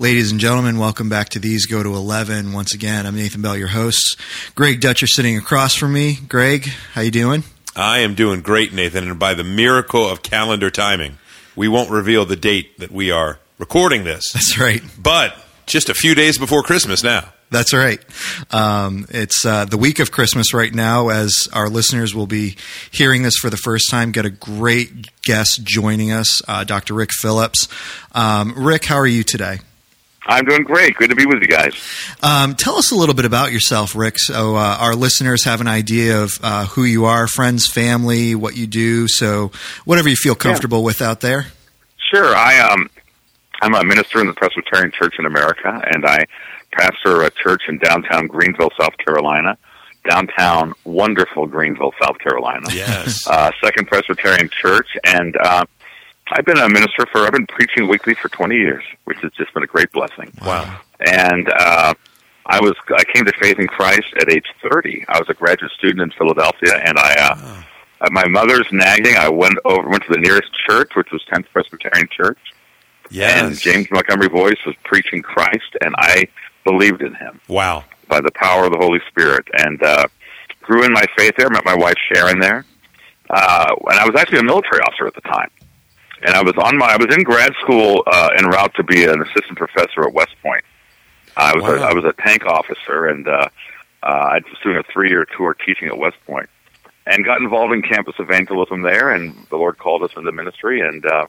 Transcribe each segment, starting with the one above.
Ladies and gentlemen, welcome back to These Go to 11. Once again, I'm Nathan Bell, your host. Greg Dutcher sitting across from me. Greg, how you doing? I am doing great, Nathan, and by the miracle of calendar timing, we won't reveal the date that we are recording this. That's right. But just a few days before Christmas now. That's right. Um, it's uh, the week of Christmas right now, as our listeners will be hearing this for the first time. Got a great guest joining us, uh, Dr. Rick Phillips. Um, Rick, how are you today? I'm doing great. Good to be with you guys. Um, tell us a little bit about yourself, Rick, so uh, our listeners have an idea of uh, who you are, friends, family, what you do. So, whatever you feel comfortable yeah. with out there. Sure. I um, I'm a minister in the Presbyterian Church in America, and I pastor a church in downtown Greenville, South Carolina. Downtown, wonderful Greenville, South Carolina. Yes. Uh, Second Presbyterian Church, and uh, I've been a minister for. I've been preaching weekly for 20 years, which has just been a great blessing. Wow. And uh, I was I came to faith in Christ at age 30. I was a graduate student in Philadelphia, and I. Uh, oh. At my mother's nagging, I went over went to the nearest church, which was 10th Presbyterian Church. Yes. And James Montgomery Boice was preaching Christ, and I believed in him. Wow. By the power of the Holy Spirit. And uh, grew in my faith there, met my wife Sharon there. Uh, and I was actually a military officer at the time. And I was on my, I was in grad school uh, en route to be an assistant professor at West Point. I was, wow. a, I was a tank officer, and uh, uh, I was doing a three-year tour teaching at West Point, and got involved in campus evangelism there. And the Lord called us into ministry, and uh,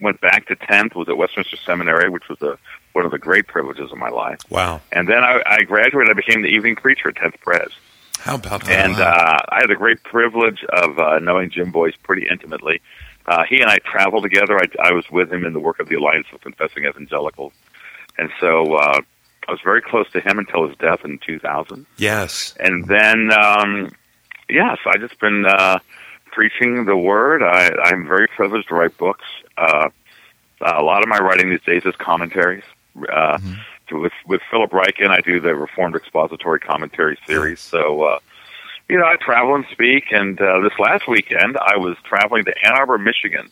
went back to tenth. Was at Westminster Seminary, which was a one of the great privileges of my life. Wow! And then I, I graduated. I became the evening preacher at tenth Pres. How about that? And uh, I had the great privilege of uh, knowing Jim Boice pretty intimately. Uh, he and I traveled together. I, I was with him in the work of the Alliance of Confessing Evangelicals, and so uh, I was very close to him until his death in 2000. Yes. And then, um, yes, I just been uh, preaching the word. I, I'm very privileged to write books. Uh, a lot of my writing these days is commentaries. Uh, mm-hmm. With with Philip Ryken, I do the Reformed Expository Commentary series. So, uh, you know, I travel and speak. And uh, this last weekend, I was traveling to Ann Arbor, Michigan,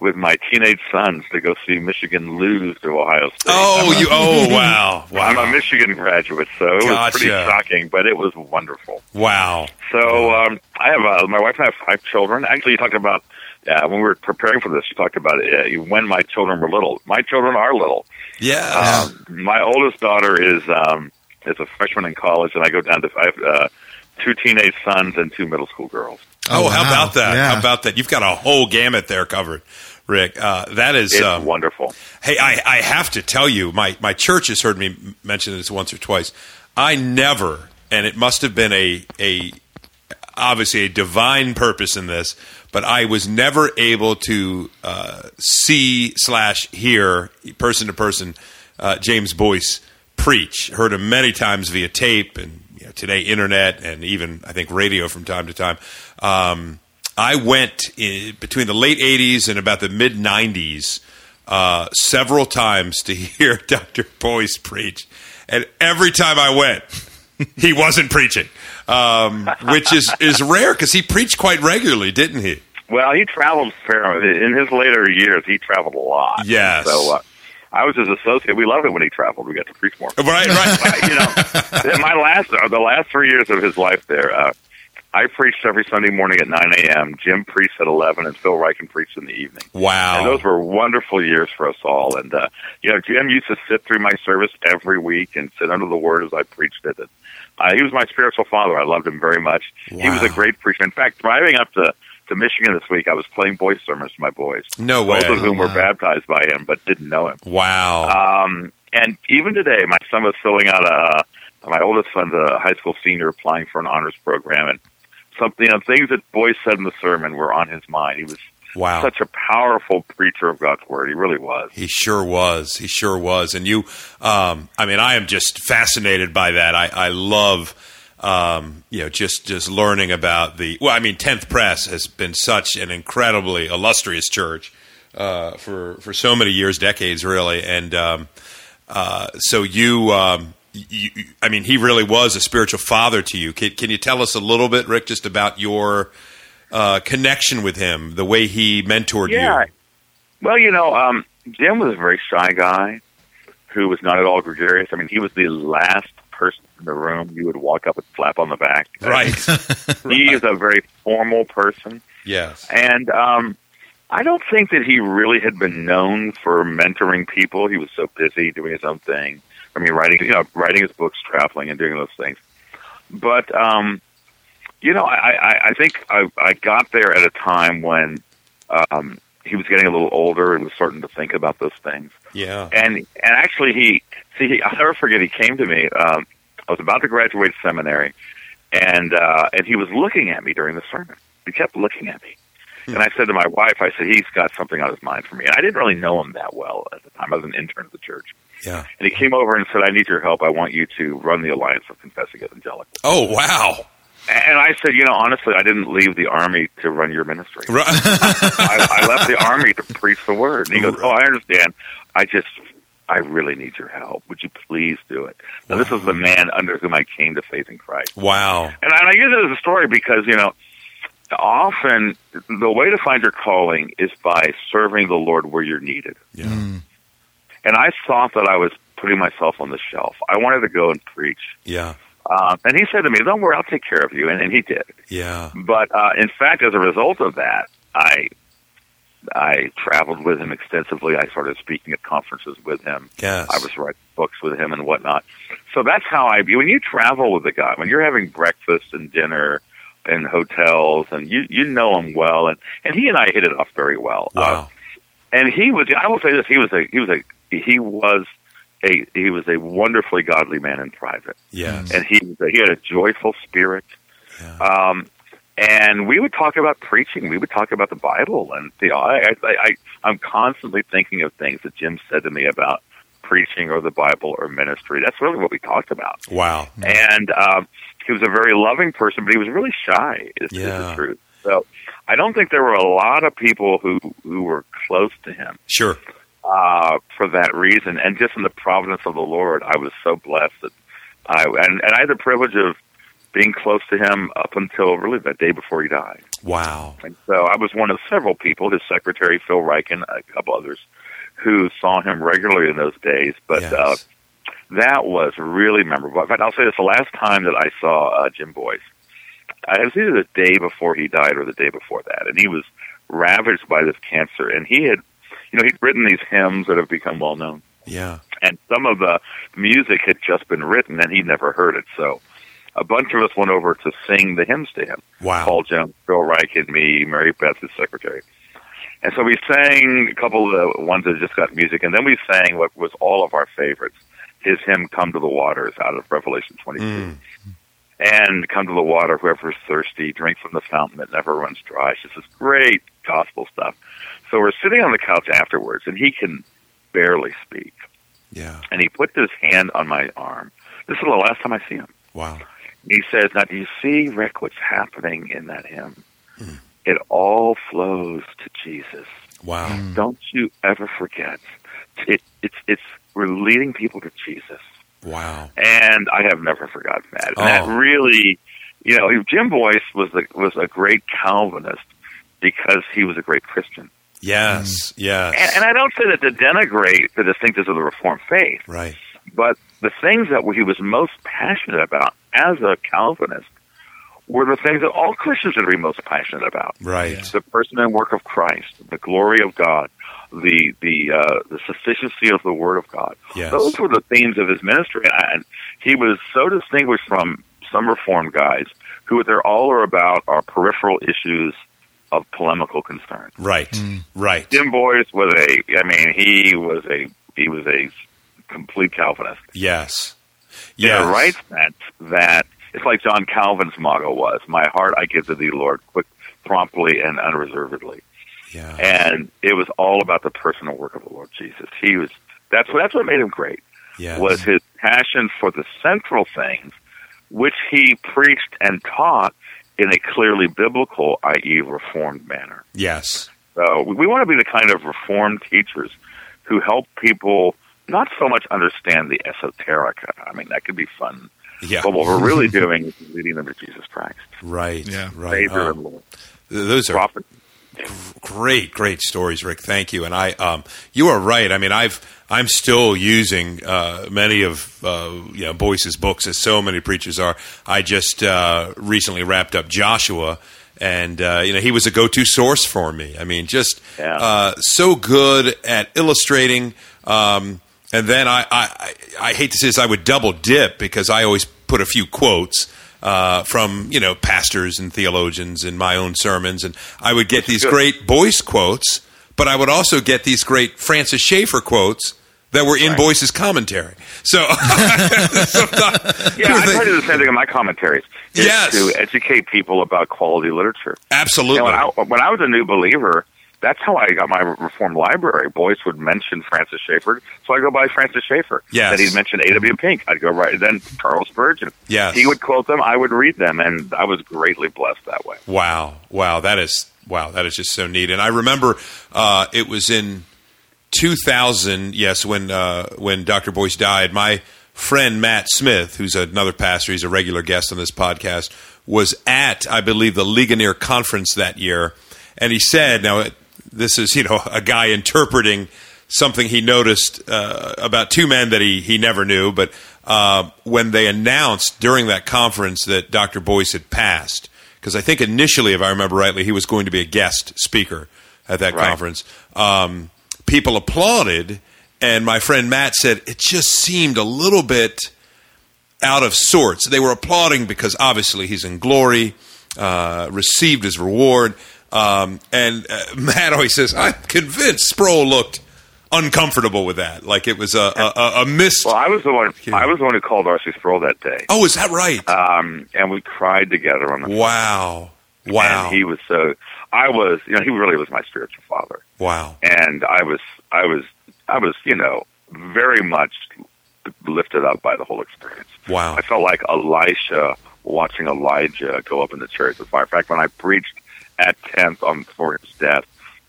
with my teenage sons to go see Michigan lose to Ohio State. Oh, you! Oh, wow! Wow! I'm a Michigan graduate, so it gotcha. was pretty shocking, but it was wonderful. Wow! So um, I have uh, my wife and I have five children. Actually, you talked about uh, when we were preparing for this, you talked about it, uh, when my children were little. My children are little. Yeah. Um, my oldest daughter is um, is a freshman in college, and I go down to I uh, two teenage sons and two middle school girls. Oh, oh wow. how about that? Yeah. How about that? You've got a whole gamut there covered. Rick. Uh, that is it's um, wonderful. Hey, I, I have to tell you, my, my church has heard me mention this once or twice. I never, and it must have been a, a obviously a divine purpose in this, but I was never able to uh, see slash hear person to person uh, James Boice preach. Heard him many times via tape and you know, today internet and even I think radio from time to time. Um, I went in, between the late '80s and about the mid '90s uh, several times to hear Dr. Boice preach, and every time I went, he wasn't preaching um, which is is rare because he preached quite regularly, didn't he? Well, he traveled fair in his later years. He traveled a lot. Yes. So uh, I was his associate. We loved it when he traveled. We got to preach more. Right, right. you know, my last uh, the last three years of his life there. Uh, I preached every Sunday morning at 9 a.m. Jim preached at 11, and Phil Ryken preached in the evening. Wow. And those were wonderful years for us all. And, uh, you know, Jim used to sit through my service every week and sit under the word as I preached it. And, uh, he was my spiritual father. I loved him very much. Wow. He was a great preacher. In fact, driving up to, to Michigan this week, I was playing boys' sermons to my boys. No way. Both of whom wow. were baptized by him, but didn't know him. Wow. Um, and even today, my son was filling out a, my oldest son's a high school senior applying for an honors program, and something, you know, things that Boice said in the sermon were on his mind. He was wow. such a powerful preacher of God's word. He really was. He sure was. He sure was. And you, um, I mean, I am just fascinated by that. I, I love, um, you know, just just learning about the. Well, I mean, Tenth Press has been such an incredibly illustrious church uh, for for so many years, decades, really, and um, uh, so you. Um, you, I mean, he really was a spiritual father to you. Can, can you tell us a little bit, Rick, just about your uh, connection with him, the way he mentored yeah. you? Well, you know, um, Jim was a very shy guy. who was not at all gregarious. I mean, he was the last person in the room you would walk up and slap on the back. Right. He is a very formal person. yes. And um, I don't think that he really had been known for mentoring people. He was so busy doing his own thing. I mean, writing, you know, writing his books, traveling, and doing those things. But um, you know, I, I, I think I, I got there at a time when um, he was getting a little older and was starting to think about those things. Yeah. And and actually, he see, he, I'll never forget. He came to me. Um, I was about to graduate seminary, and uh, and he was looking at me during the sermon. He kept looking at me, and I said to my wife, I said, "He's got something on his mind for me." And I didn't really know him that well at the time. I was an intern at the church, Yeah. and he came over and said, "I need your help. I want you to run the Alliance of Confessing Evangelicals." Oh wow. And I said, "You know, honestly, I didn't leave the army to run your ministry." Right. I, I left the army to preach the word. And he goes, "Oh, I understand. I just, I really need your help. Would you please do it?" Now, this is the man under whom I came to faith in Christ, wow. and I, and I use it as a story because you know, often the way to find your calling is by serving the Lord where you're needed. Yeah. And I thought that I was putting myself on the shelf. I wanted to go and preach. Yeah. Um, and he said to me, "Don't worry, I'll take care of you," and, and he did. Yeah. But uh, in fact, as a result of that, I I traveled with him extensively. I started speaking at conferences with him. Yes. I was writing books with him and whatnot. So that's how I. When you travel with a guy, when you're having breakfast and dinner in hotels, and you you know him well, and and he and I hit it off very well. Uh, Wow. and he was. I will say this: he was a he was a he was a he was a wonderfully godly man in private Yes. and he was a he had a joyful spirit. Yeah. Um, and we would talk about preaching. We would talk about the Bible, and you know, I, I, I I'm constantly thinking of things that Jim said to me about preaching or the Bible or ministry. That's really what we talked about. Wow. And um, he was a very loving person, but he was really shy. Is, is Yeah. the truth. So I don't think there were a lot of people who who were close to him Sure. uh, for that reason. And just in the providence of the Lord, I was so blessed that I and, and I had the privilege of being close to him up until really the day before he died. Wow. And so I was one of several people, his secretary Phil Ryken, a couple others, who saw him regularly in those days. But Yes. uh, that was really memorable. In fact, I'll say this: the last time that I saw uh, Jim Boice, I it was either the day before he died or the day before that, and he was ravaged by this cancer. And he had, you know, he'd written these hymns that have become well known, Yeah. and some of the music had just been written, and he'd never heard it. So, a bunch of us went over to sing the hymns to him. Wow. Paul Jones, Phil Ryken, and me, Mary Beth, his secretary. And so we sang a couple of the ones that just got music, and then we sang what was all of our favorites. His hymn, Come to the Waters, out of Revelation 22. Mm. And come to the water, whoever's thirsty, drink from the fountain that never runs dry. It's just this great gospel stuff. So we're sitting on the couch afterwards, and he can barely speak. Yeah. And he put his hand on my arm. This is the last time I see him. Wow. He says, Now, do you see, Rick, what's happening in that hymn? It all flows to Jesus. Wow. Hmm. Don't you ever forget. It, it's, it's, we're leading people to Jesus. Wow. And I have never forgotten that. And Oh. that really, you know, Jim Boice was a, was a great Calvinist because he was a great Christian. Yes. Hmm. Yes. And, and I don't say that to denigrate the distinctives of the Reformed faith. right. But the things that he was most passionate about as a Calvinist were the things that all Christians should be most passionate about: Right. the person and work of Christ, the glory of God, the the uh, the sufficiency of the Word of God. Yes. Those were the themes of his ministry, and he was so distinguished from some Reformed guys who they're all are about are peripheral issues of polemical concern. Right. Right. Jim Boice was a, I mean, he was a he was a complete Calvinist Yes. in a right sense that it's like John Calvin's motto was, "My heart I give to Thee, Lord, quick, promptly and unreservedly." Yeah. And it was all about the personal work of the Lord Jesus. He was that's what that's what made him great Yes. was his passion for the central things, which he preached and taught in a clearly biblical, i.e., reformed manner. Yes. So we want to be the kind of reformed teachers who help people not so much understand the esoteric. I mean, that could be fun. Yeah. But what we're really doing is leading them to Jesus Christ, Right. Yeah. Right. Savior and Lord, those are prophet. great, great stories, Rick. Thank you. And I, um, you are right. I mean, I've, I'm still using uh, many of uh, you know Boice's books, as so many preachers are. I just uh, recently wrapped up Joshua, and uh, you know he was a go-to source for me. I mean, just Yeah. uh, so good at illustrating. Um, and then I, I, I hate to say this, I would double dip because I always put a few quotes uh, from you know pastors and theologians in my own sermons, and I would get these great Boice quotes, but I would also get these great Francis Schaeffer quotes that were in Right. Boice's commentary. So, sometimes- Yeah, I try to do the same thing in my commentaries. Yes. To educate people about quality literature. absolutely. When, I, when I was a new believer, that's how I got my Reformed library. Boice would mention Francis Schaeffer, so I go by Francis Schaeffer. Yes. Then he'd mention A.W. Pink. I'd go right. Then Charles Spurgeon. Yes. He would quote them. I would read them, and I was greatly blessed that way. Wow, wow, that is wow, that is just so neat. And I remember uh, it was in 2000, yes, when uh, when Dr. Boice died. My friend Matt Smith, who's another pastor, he's a regular guest on this podcast, was at I believe the Ligonier conference that year, and he said, "Now this is you know a guy interpreting." Something he noticed uh, about two men that he, he never knew, but uh, when they announced during that conference that Dr. Boice had passed, because I think initially, if I remember rightly, he was going to be a guest speaker at that Right. conference. Um, people applauded, and my friend Matt said it just seemed a little bit out of sorts. They were applauding because obviously he's in glory, uh, received his reward. Um, and uh, Matt always says, I'm convinced Sproul looked uncomfortable with that. Like it was a, a, a, a missed. Well, I was the one. I was the one who called R.C. Sproul that day, oh, is that right? um, and we cried together on the. wow. Wow. And he was so. I was, you know, he really was my spiritual father. wow. and I was I was I was you know very much lifted up by the whole experience. Wow. I felt like Elisha watching Elijah go up in the chariots of fire. In fact, when I preached at tenth on before his death,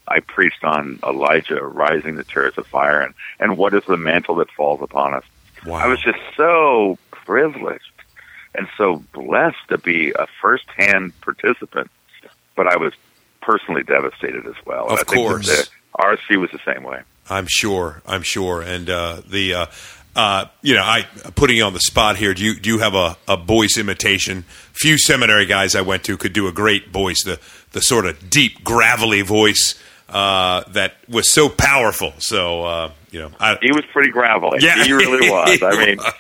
I preached on Elijah rising the chariots of fire and and what is the mantle that falls upon us. Wow. I was just so privileged and so blessed to be a first-hand participant, but I was personally devastated as well. Of I think that course. RC was the same way. I'm sure. I'm sure. And uh, the uh, uh, you know, I putting you on the spot here. Do you do you have a, a Boice imitation? Few seminary guys I went to could do a great Boice, the the sort of deep, gravelly voice uh, that was so powerful. So uh, you know, I, He was pretty gravelly. Yeah, he really was. I mean, was.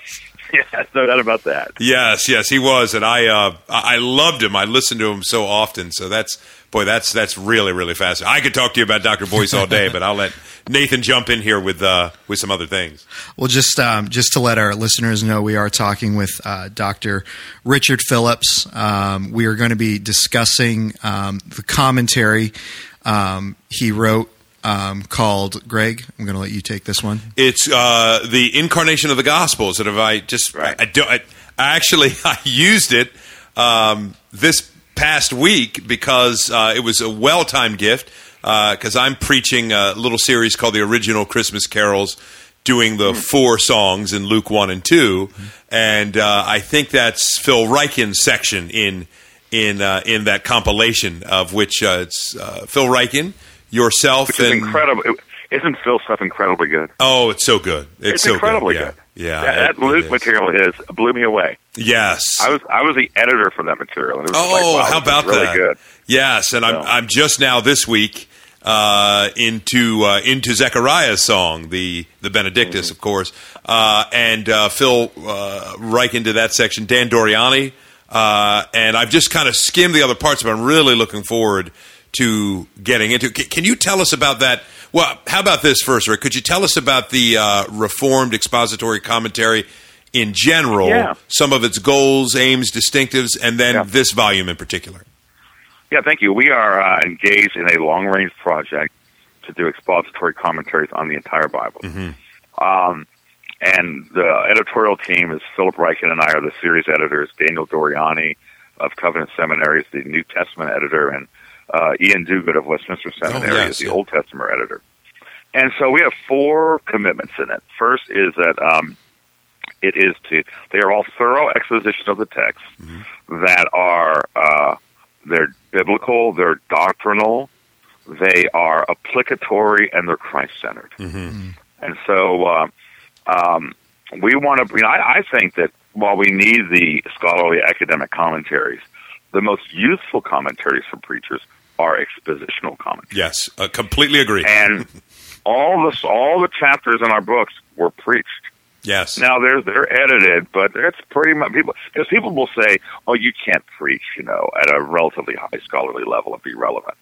yeah, no doubt about that. Yes, yes, he was, and I, uh, I I loved him. I listened to him so often. So that's boy, that's that's really really fascinating. I could talk to you about Dr. Boice all day, but I'll let Nathan jump in here with uh, with some other things. Well, just um, just to let our listeners know, we are talking with uh, Dr. Richard Phillips. Um, we are going to be discussing um, the commentary um, he wrote um, called Greg. I'm going to let you take this one. It's uh, the incarnation of the Gospels. That if I just, Right. I, don't, I, I actually I used it um, this past week because uh, it was a well timed gift. Because I'm preaching a little series called the Original Christmas Carols, doing the four songs in Luke one and 2 and uh, I think that's Phil Ryken's section in in uh, in that compilation of which uh, it's uh, Phil Ryken, yourself, Which is and incredible. Isn't Phil's stuff incredibly good? oh, it's so good. It's, It's so incredibly good. good. Yeah, yeah. that, it- that Luke is. material is blew me away. Yes. I was I was the editor for that material. And it was oh, like, wow, how about really that? Good. Yes, and I'm I'm just now this week uh, into uh, into Zechariah's song, the the Benedictus, Mm-hmm. of course, uh, and uh, Phil uh, Reich into that section, Dan Doriani, uh, and I've just kind of skimmed the other parts, but I'm really looking forward to getting into. Can, can you tell us about that? Well, how about this first, Rick? Could you tell us about the uh, Reformed expository commentary? In general, Yeah. some of its goals, aims, distinctives, and then Yeah. this volume in particular. Yeah, thank you. We are uh, engaged in a long range project to do expository commentaries on the entire Bible. Um, and the editorial team is Philip Ryken and I are the series editors. Daniel Doriani of Covenant Seminary is the New Testament editor, and uh, Ian Duguid of Westminster Seminary yes, is the yeah. Old Testament editor. And so we have four commitments in it. First is that um, it is to they are all thorough exposition of the text that are uh, they're biblical, they're doctrinal, they are applicatory, and they're Christ centered. Mm-hmm. And so uh, um, we want to. You know, I, I think that while we need the scholarly academic commentaries, the most useful commentaries for preachers are expositional commentaries. Yes, uh, completely agree. And all the all the chapters in our books were preached. yes. Now they're they're edited, but it's pretty much people because people will say, "Oh, you can't preach, you know, at a relatively high scholarly level and be relevant."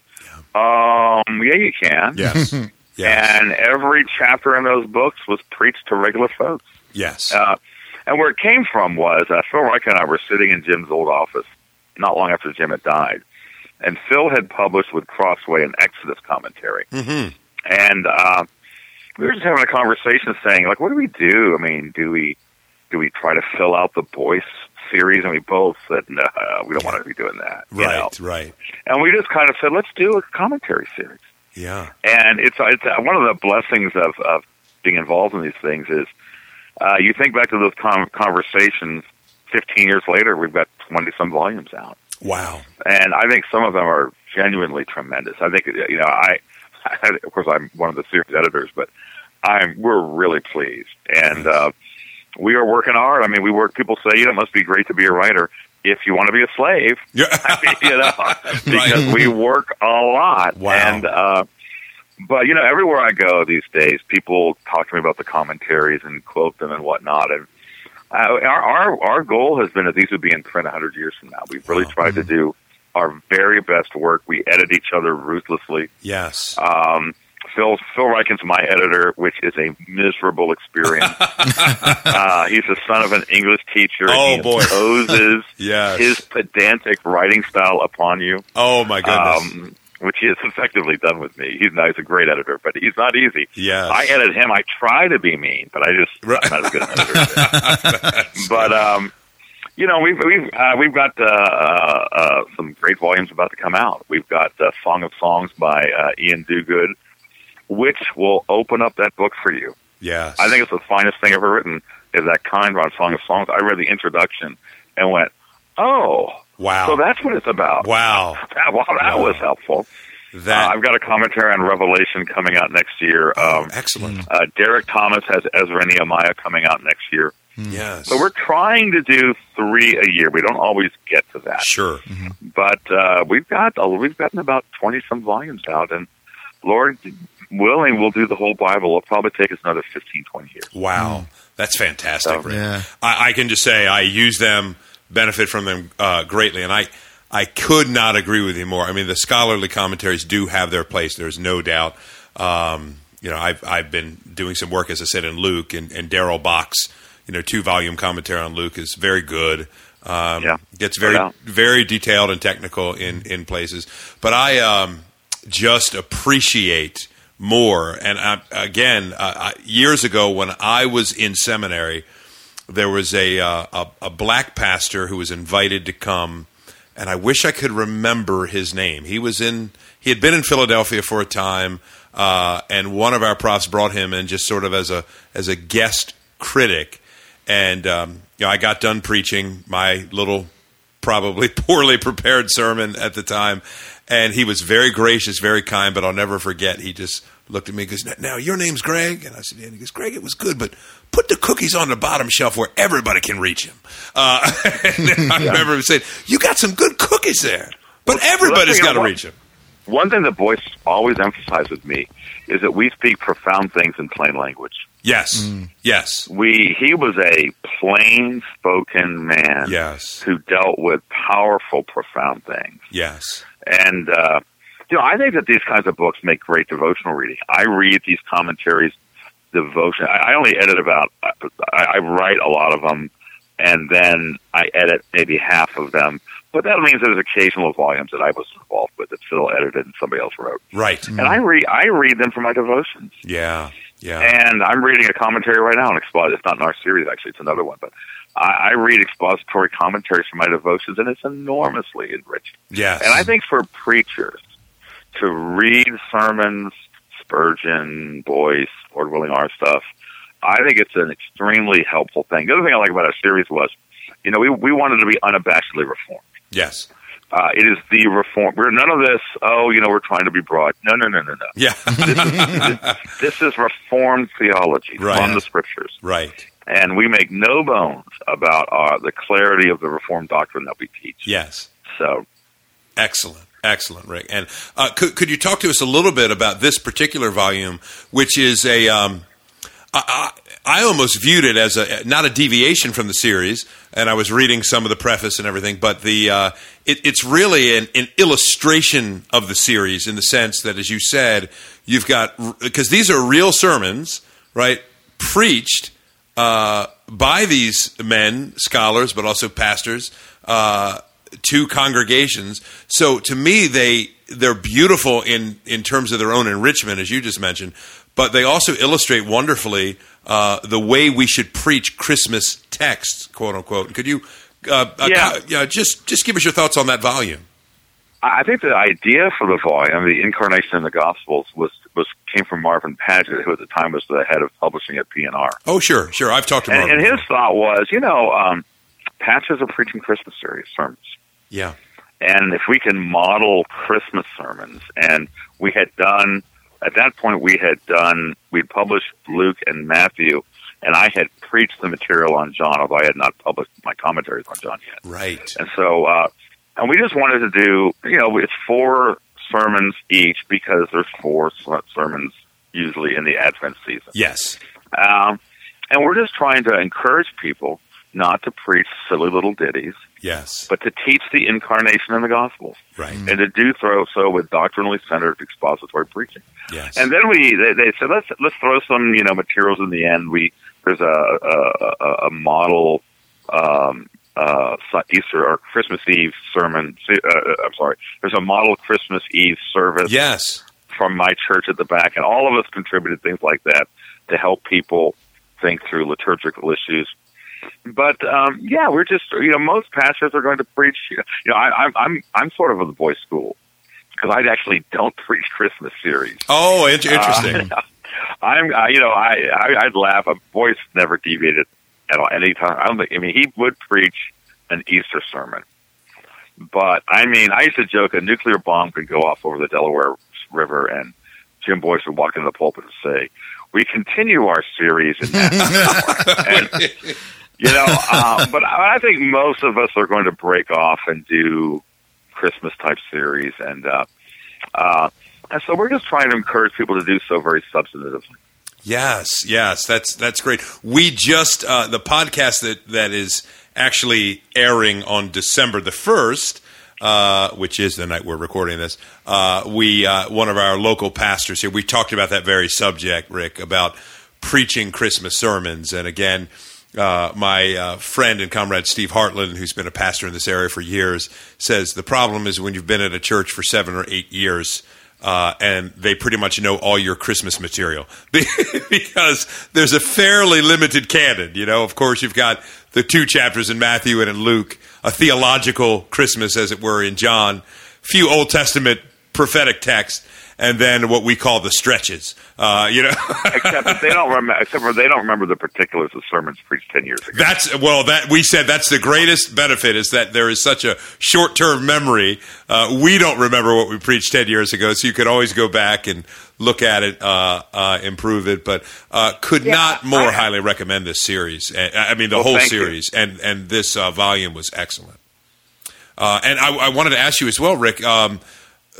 Um, yeah, you can. yes. yes. And every chapter in those books was preached to regular folks. yes. Uh, and where it came from was uh, Phil Ryken and I were sitting in Jim's old office not long after Jim had died, and Phil had published with Crossway an Exodus commentary, mm-hmm. and uh, we were just having a conversation, saying like, "What do we do? I mean, do we do we try to fill out the Boice series?" And we both said, "No, we don't want to be doing that." Right. know? Right. And we just kind of said, "Let's do a commentary series." Yeah. And it's it's uh, one of the blessings of of being involved in these things is uh, you think back to those con conversations. Fifteen years later, we've got twenty some volumes out, Wow. and I think some of them are genuinely tremendous. I think you know I, I of course I'm one of the series editors, but I'm we're really pleased, and uh, we are working hard. I mean, we work. People say, you know, it must be great to be a writer if you want to be a slave Yeah. you know, because we work a lot. Wow. And uh, but you know, everywhere I go these days, people talk to me about the commentaries and quote them and whatnot. And uh, our our our goal has been that these would be in print a hundred years from now. We've really Wow. tried to do our very best work. We edit each other ruthlessly. yes. Um, Phil Phil Ryken's my editor, which is a miserable experience. uh, he's the son of an English teacher. Oh, he boy. imposes Yes. his pedantic writing style upon you, oh my goodness. um, which he has effectively done with me. He's a great editor, but he's not easy. yes. I edit him. I try to be mean, but I just Right. I'm not as good an editor. but um, you know, we've we've uh, we've got uh, uh, uh, some great volumes about to come out. We've got uh, Song of Songs by uh, Ian Duguid, which will open up that book for you. yes. I think it's the finest thing ever written. Is that kind on Song of Songs? I read the introduction and went, "Oh, Wow. so that's what it's about." wow. That, wow, that Wow. was helpful. That uh, I've got a commentary on Revelation coming out next year. Um, excellent. uh, Derek Thomas has Ezra Nehemiah coming out next year. Yes. So we're trying to do three a year. We don't always get to that, sure. but uh, we've got uh, we've gotten about twenty some volumes out, and Lord willing, we'll do the whole Bible. It'll probably take us another 15, 20 years. Wow. That's fantastic. So- Rick. Yeah. I, I can just say I use them, benefit from them uh, greatly, and I I could not agree with you more. I mean, the scholarly commentaries do have their place. There's no doubt. Um, you know, I've I've been doing some work, as I said, in Luke, and, and Darrell Bock's, you know, two volume commentary on Luke is very good. Um, Yeah, gets very very detailed and technical in in places. But I um, just appreciate more. And I, again, uh, I, years ago when I was in seminary, there was a, uh, a a black pastor who was invited to come, and I wish I could remember his name. He was in he had been in Philadelphia for a time, uh, and one of our profs brought him in just sort of as a as a guest critic. And um, you know, I got done preaching my little probably poorly prepared sermon at the time. And he was very gracious, very kind, but I'll never forget. He just looked at me and goes, Now, your name's Greg? And I said, Yeah. And he goes, Greg, it was good, but put the cookies on the bottom shelf where everybody can reach them. Uh, and I remember him saying, You got some good cookies there, but Well, everybody's the got to reach them. One thing that Boice always emphasized with me is that we speak profound things in plain language. Yes. Yes. We he was a plain spoken man Yes. who dealt with powerful, profound things. Yes. And uh, you know, I think that these kinds of books make great devotional reading. I read these commentaries, devotion. I, I only edit about. I, I write a lot of them, and then I edit maybe half of them. But that means there's occasional volumes that I was involved with that Phil edited and somebody else wrote. Right. And I read I read them for my devotions. Yeah. Yeah. And I'm reading a commentary right now on expository. It's not in our series, actually. It's another one. But I, I read expository commentaries for my devotions, and it's enormously enriching. Yes. And I think for preachers to read sermons, Spurgeon, Boice, Lord willing, our stuff, I think it's an extremely helpful thing. The other thing I like about our series was, you know, we, we wanted to be unabashedly reformed. Yes. Uh, it is the reform. We're none of this. Oh, you know, we're trying to be broad. No, no, no, no, no. Yeah. this, is, this, is reformed theology Right. from the scriptures, right. and we make no bones about uh, the clarity of the reformed doctrine that we teach. Yes. So, Excellent. Excellent, Rick. And uh, could, could you talk to us a little bit about this particular volume, which is a. Um, I, I, almost viewed it as a not a deviation from the series, and I was reading some of the preface and everything, but the uh, it, it's really an, an illustration of the series in the sense that, as you said, you've got because these are real sermons, right? Preached uh, by these men, scholars, but also pastors. Uh, to congregations. So to me, they they're beautiful in in terms of their own enrichment, as you just mentioned. But they also illustrate wonderfully uh, the way we should preach Christmas texts, quote unquote. Could you, uh, uh, Yeah. co- yeah, just just give us your thoughts on that volume? I think the idea for the volume, the incarnation in the Gospels, was was came from Marvin Padgett, who at the time was the head of publishing at P&R. Oh, sure, sure. I've talked to And, Marvin. and his thought was, you know, um, pastors are preaching Christmas series sermons. Yeah, And if we can model Christmas sermons, and we had done, at that point, we had done, we'd published Luke and Matthew, and I had preached the material on John, although I had not published my commentaries on John yet. right. And so, uh, and we just wanted to do, you know, it's four sermons each because there's four sermons usually in the Advent season. Yes, Um, and we're just trying to encourage people not to preach silly little ditties, yes, but to teach the incarnation in the Gospels right. and to do throw so with doctrinally centered expository preaching. Yes, And then we they, they said let's let's throw some you know materials in the end. We there's a a, a, model um, uh, Easter or Christmas Eve sermon. Uh, uh, I'm sorry. There's a model Christmas Eve service yes, from my church at the back, and all of us contributed things like that to help people think through liturgical issues. But um, yeah, we're just you know most pastors are going to preach. You know, I, I'm I'm I'm sort of of the boys' school because I actually don't preach Christmas series. Oh, in- interesting. Uh, I'm, I, you know, I, I, I'd laugh. A Boice never deviated at all. Anytime, I don't think. I mean, he would preach an Easter sermon, but I mean, I used to joke a nuclear bomb could go off over the Delaware River, and Jim Boice would walk into the pulpit and say, "We continue our series in that." and, you know, uh, but I I think most of us are going to break off and do Christmas type series, and uh, uh, and so we're just trying to encourage people to do so very substantively. Yes, yes, that's that's great. We just uh, the podcast that that is actually airing on December the first, uh, which is the night we're recording this. Uh, we uh, one of our local pastors here. We talked about that very subject, Rick, about preaching Christmas sermons, and again. Uh, my uh, friend and comrade Steve Hartland, who's been a pastor in this area for years, says the problem is when you've been at a church for seven or eight years, uh, and they pretty much know all your Christmas material because there's a fairly limited canon. You know, of course, you've got the two chapters in Matthew and in Luke, a theological Christmas, as it were, in John, few Old Testament prophetic texts, and then what we call the stretches. Uh, you know, Except that they don't remember. Except for they don't remember the particulars of sermons preached ten years ago. That's well. That we said that's the greatest benefit is that there is such a short term memory. Uh, we don't remember what we preached ten years ago, so you could always go back and look at it, uh, uh, improve it. But uh, could Yeah, not more I- highly recommend this series. Uh, I mean, the Well, whole thank you. series, and and this uh, volume was excellent. Uh, and I, I wanted to ask you as well, Rick. Um,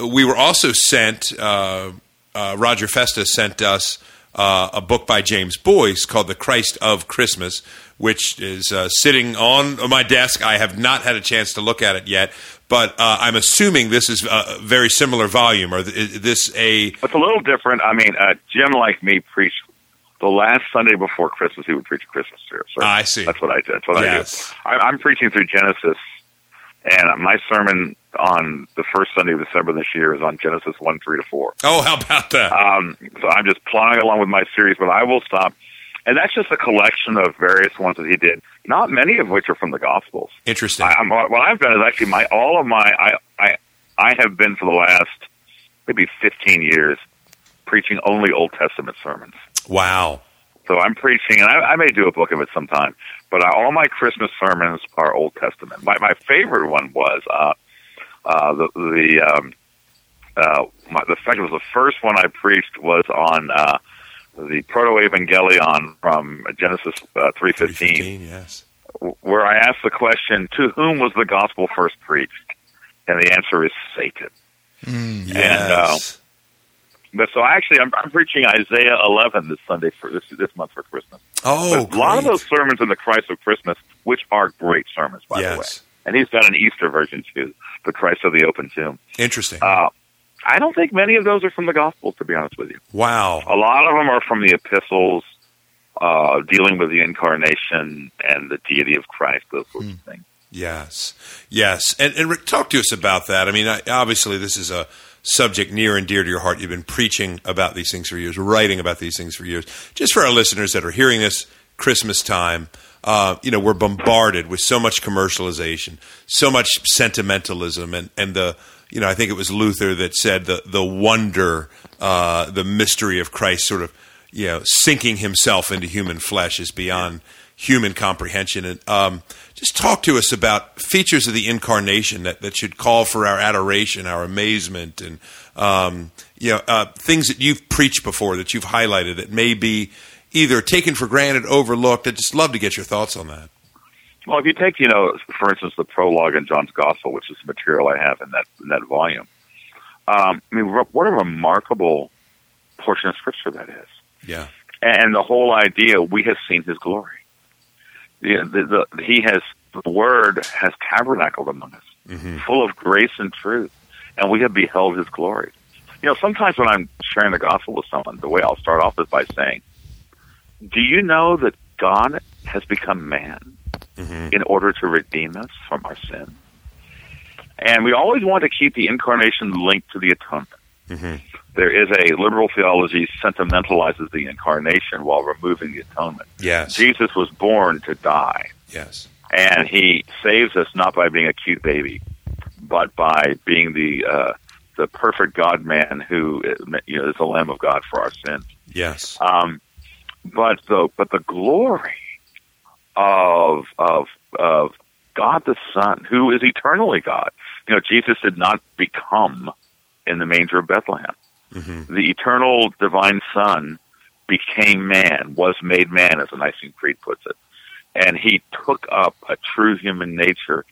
we were also sent. Uh, uh, Roger Festa sent us uh, a book by James Boice called "The Christ of Christmas," which is uh, sitting on my desk. I have not had a chance to look at it yet, but uh, I'm assuming this is a very similar volume. Or is this a? It's a little different. I mean, uh, Jim, like me, preached the last Sunday before Christmas. He would preach a Christmas service. I see. That's what I did. That's what Yes. I do. I, I'm preaching through Genesis, and my sermon on the first Sunday of December this year is on Genesis one, three to four. Oh, how about that? Um, so I'm just plowing along with my series, but I will stop. And that's just a collection of various ones that he did, not many of which are from the Gospels. Interesting. I, I'm, what I've done is actually my all of my I I I have been for the last maybe 15 years preaching only Old Testament sermons. wow. So I'm preaching, and I, I may do a book of it sometime. But I, all my Christmas sermons are Old Testament. My my favorite one was uh, Uh, the the um, uh, my, the fact was the first one I preached was on uh, the Proto Evangelion from Genesis uh, three fifteen, Yes. where I asked the question, "To whom was the gospel first preached?" And the answer is Satan. Yes. But so actually, I'm, I'm preaching Isaiah 11 this Sunday for this this month for Christmas. oh, a lot of those sermons in the Christ of Christmas, which are great sermons, by the way. Yes. And he's got an Easter version too, the Christ of the Open Tomb. Interesting. Uh, I don't think many of those are from the Gospels, to be honest with you. wow. A lot of them are from the epistles, uh, dealing with the incarnation and the deity of Christ, those sorts of things. Yes, yes, and and Rick, talk to us about that. I mean, I, obviously, this is a subject near and dear to your heart. You've been preaching about these things for years, writing about these things for years. Just for our listeners that are hearing this Christmas time, uh, you know, we're bombarded with so much commercialization, so much sentimentalism, and and the you know, I think it was Luther that said the the wonder, uh, the mystery of Christ, sort of you know, sinking himself into human flesh is beyond human comprehension. And um, just talk to us about features of the incarnation that, that should call for our adoration, our amazement, and um, you know uh, things that you've preached before that you've highlighted that may be either taken for granted, overlooked. I'd just love to get your thoughts on that. Well, if you take, you know, for instance, the prologue in John's Gospel, which is the material I have in that in that volume. Um, I mean, what a remarkable portion of Scripture that is. Yeah, and the whole idea we have seen his glory. The, the, the, he has the word has tabernacled among us, Mhm. full of grace and truth, and we have beheld his glory. You know, sometimes when I'm sharing the gospel with someone, the way I'll start off is by saying, "Do you know that God has become man Mhm. in order to redeem us from our sin?" And we always want to keep the incarnation linked to the atonement Mhm. there is a liberal theology sentimentalizes the incarnation while removing the atonement. yes, Jesus was born to die, yes, and he saves us not by being a cute baby, but by being the uh, the perfect God man who you know is the Lamb of God for our sins. yes, Um, but the but the glory of of of God the Son, who is eternally God. You know, Jesus did not become in the manger of Bethlehem. Mhm. The eternal divine Son became man, was made man, as the Nicene Creed puts it, and he took up a true human nature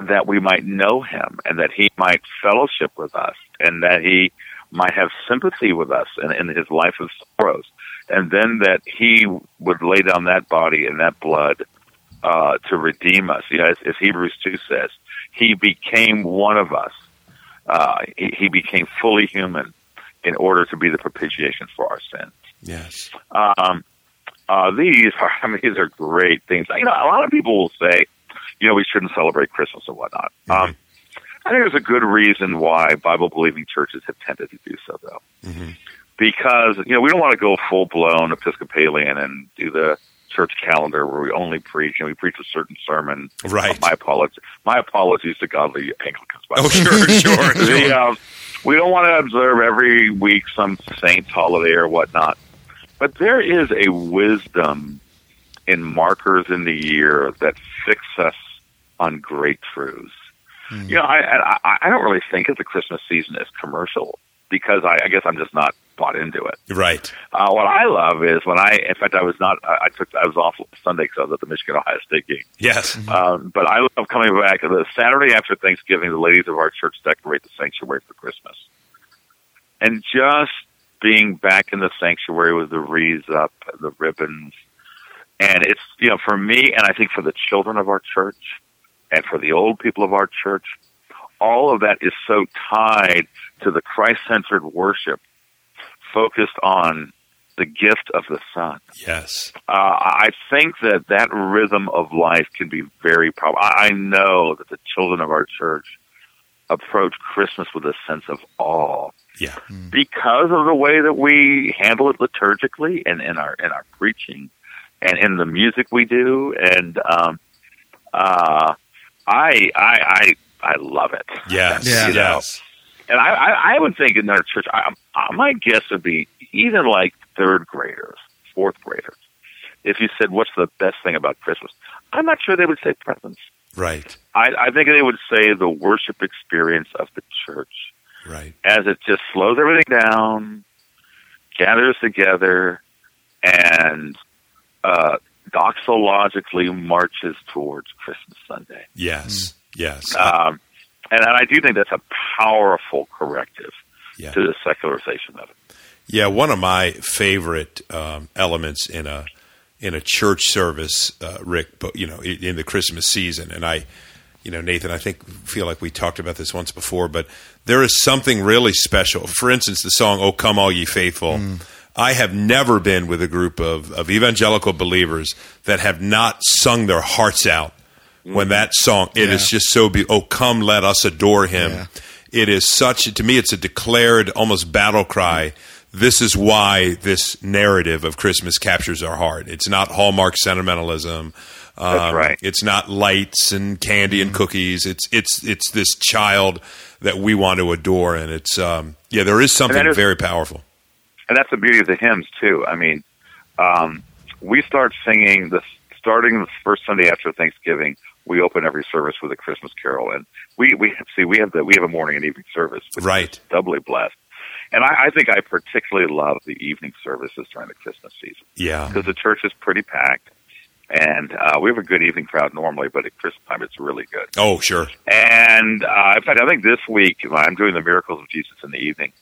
that we might know him and that he might fellowship with us and that he might have sympathy with us in, in his life of sorrows and then that he would lay down that body and that blood uh, to redeem us. You know, as, as Hebrews two says, he became one of us. Uh, he, he became fully human in order to be the propitiation for our sins. yes, Um, uh, these are, I mean, these are great things. You know, a lot of people will say, you know, we shouldn't celebrate Christmas and whatnot. Um, I think there's a good reason why Bible believing churches have tended to do so, though Mhm. Because you know we don't want to go full blown Episcopalian and do the church calendar where we only preach and we preach a certain sermon. Right. My apologies. My apologies to godly Anglicans. By Oh, way. sure, sure, The, um, we don't want to observe every week some saint's holiday or whatnot, but there is a wisdom in markers in the year that fix us on great truths. You know, I, I I don't really think of the Christmas season as commercial because I, I guess I'm just not bought into it. right, Uh, what I love is when I, in fact, I was not, I, I took, I was off Sunday because I was at the Michigan Ohio State game. yes, Um, but I love coming back. The Saturday after Thanksgiving, the ladies of our church decorate the sanctuary for Christmas. And just being back in the sanctuary with the wreaths up, the ribbons, and it's, you know, for me, and I think for the children of our church, and for the old people of our church, all of that is so tied to the Christ centered worship focused on the gift of the Son. yes, Uh, I think that that rhythm of life can be very powerful. I I know that the children of our church approach Christmas with a sense of awe yeah, because of the way that we handle it liturgically and in our in our preaching and in the music we do. And um, uh, I I I I love it. yes, Yeah. You know, yes, and I, I, I would think in our church, I, I, my guess would be even like third graders, fourth graders. If you said, "What's the best thing about Christmas?" I'm not sure they would say presents. Right. I, I think they would say the worship experience of the church Right. as it just slows everything down, gathers together, and uh, doxologically marches towards Christmas Sunday. Yes. Yes. Um, and, and I do think that's a powerful corrective Yeah. to the secularization of it. Yeah, one of my favorite um, elements in a in a church service, uh, Rick, but you know, in in the Christmas season, and I, you know, Nathan, I think feel like we talked about this once before, but there is something really special. For instance, the song "Oh Come All Ye Faithful." I have never been with a group of, of evangelical believers that have not sung their hearts out when that song. It is Yeah. just so be. Oh, come, let us adore Him. Yeah. It is such to me. It's a declared, almost battle cry. This is why this narrative of Christmas captures our heart. It's not Hallmark sentimentalism. Um, That's right. It's not lights and candy and cookies. It's it's it's this child that we want to adore, and it's um, yeah. There is something is- very powerful. and that's the beauty of the hymns too. I mean, um, we start singing the starting the first Sunday after Thanksgiving. We open every service with a Christmas carol, and we we see we have the we have a morning and evening service, Right. doubly blessed. And I, I think I particularly love the evening services during the Christmas season Yeah, because the church is pretty packed, and uh, we have a good evening crowd normally, but at Christmas time it's really good. Oh, sure. And uh, in fact, I think this week I'm doing the miracles of Jesus in the evening.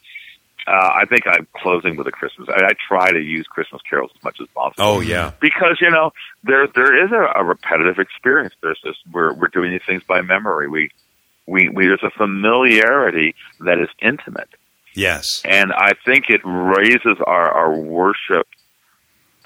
Uh, I think I'm closing with a Christmas. I, I try to use Christmas carols as much as possible. Oh, yeah. because you know there there is a, a repetitive experience. There's this we're we're doing these things by memory. We we we there's a familiarity that is intimate, Yes. and I think it raises our our worship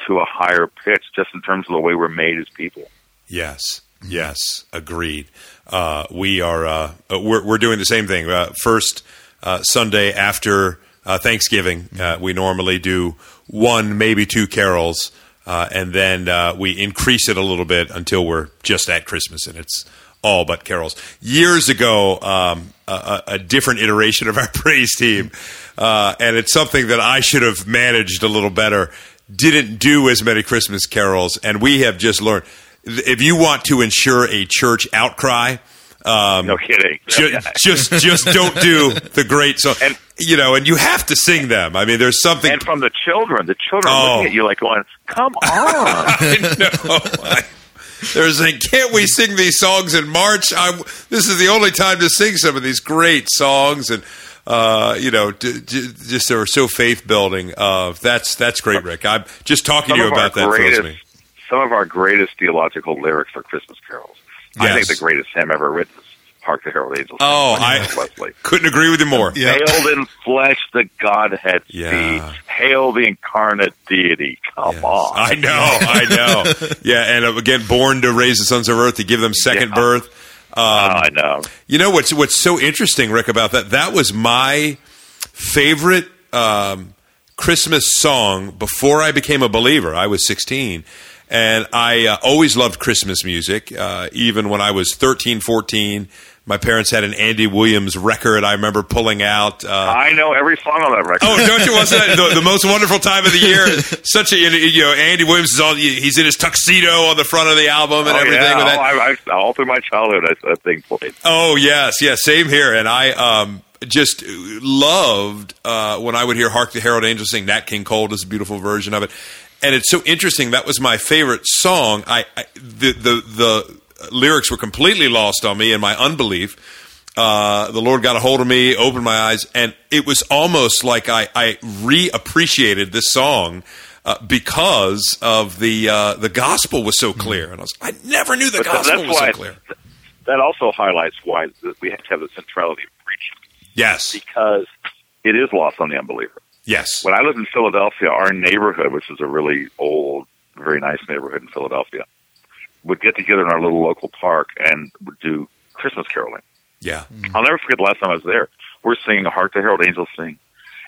to a higher pitch, just in terms of the way we're made as people. Yes, yes, agreed. Uh, we are uh, we're we're doing the same thing. Uh, first uh, Sunday after uh, Thanksgiving, uh, we normally do one, maybe two carols, uh, and then uh, we increase it a little bit until we're just at Christmas, and it's all but carols. Years ago, um, a, a a different iteration of our praise team, uh, and it's something that I should have managed a little better. Didn't do as many Christmas carols, and we have just learned. If you want to ensure a church outcry, um, No kidding. ju- just just don't do the great song. And- you know, and you have to sing them. I mean, there's something. and from the children, the children Oh. looking at you like going, "Come on." I know. I- They're saying, "Can't we sing these songs in March?" I'm, this is the only time to sing some of these great songs, and uh, you know, d- d- just they're so faith building. Uh, that's that's great, Rick. I'm just talking some to you about that greatest, me. some of our greatest theological lyrics are Christmas carols. I think the greatest hymn ever written is "Hark the Herald Angels." Oh, by I- Wesley. Couldn't agree with you more. Yeah. Hail in flesh the Godhead Yeah. see. Hail the incarnate deity. Come Yes. on. I know, I know. Yeah, and uh, again, born to raise the sons of earth, to give them second Yeah. birth. Oh, I know. You know what's what's so interesting, Rick, about that? That was my favorite um, Christmas song before I became a believer. I was 16. And I uh, always loved Christmas music, uh, even when I was 13, 14. My parents had an Andy Williams record I remember pulling out. Uh, I know every song on that record. Oh, don't you? That? The, the most wonderful time of the year. Such a you know, Andy Williams is all he's in his tuxedo on the front of the album and Oh, everything. yeah. with that. Oh, I, I, all through my childhood, I, that thing played. Oh yes, yes, same here. And I um, just loved uh, when I would hear "Hark the Herald Angels Sing." Nat King Cole does a beautiful version of it, and it's so interesting. That was my favorite song. I, I the the the lyrics were completely lost on me in my unbelief. Uh, the Lord got a hold of me, opened my eyes, and it was almost like I, I reappreciated this song. Uh, because of the uh, the gospel was so clear, and I was I never knew the But gospel was so clear. that also highlights why we have to have the centrality of preaching Yes, because it is lost on the unbeliever. yes, When I lived in Philadelphia, our neighborhood, which is a really old, very nice neighborhood in Philadelphia, would get together in our little local park and would do Christmas caroling. yeah. I'll never forget the last time I was there. We're singing "Hark the Herald Angels Sing,"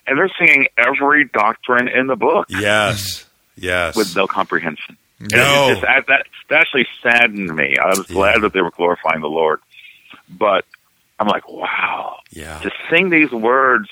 and they're singing every doctrine in the book Yes. Yes. with no comprehension. No. it just, that, that that actually saddened me. I was glad that they were glorifying the Lord, but I'm like, wow, yeah. to sing these words,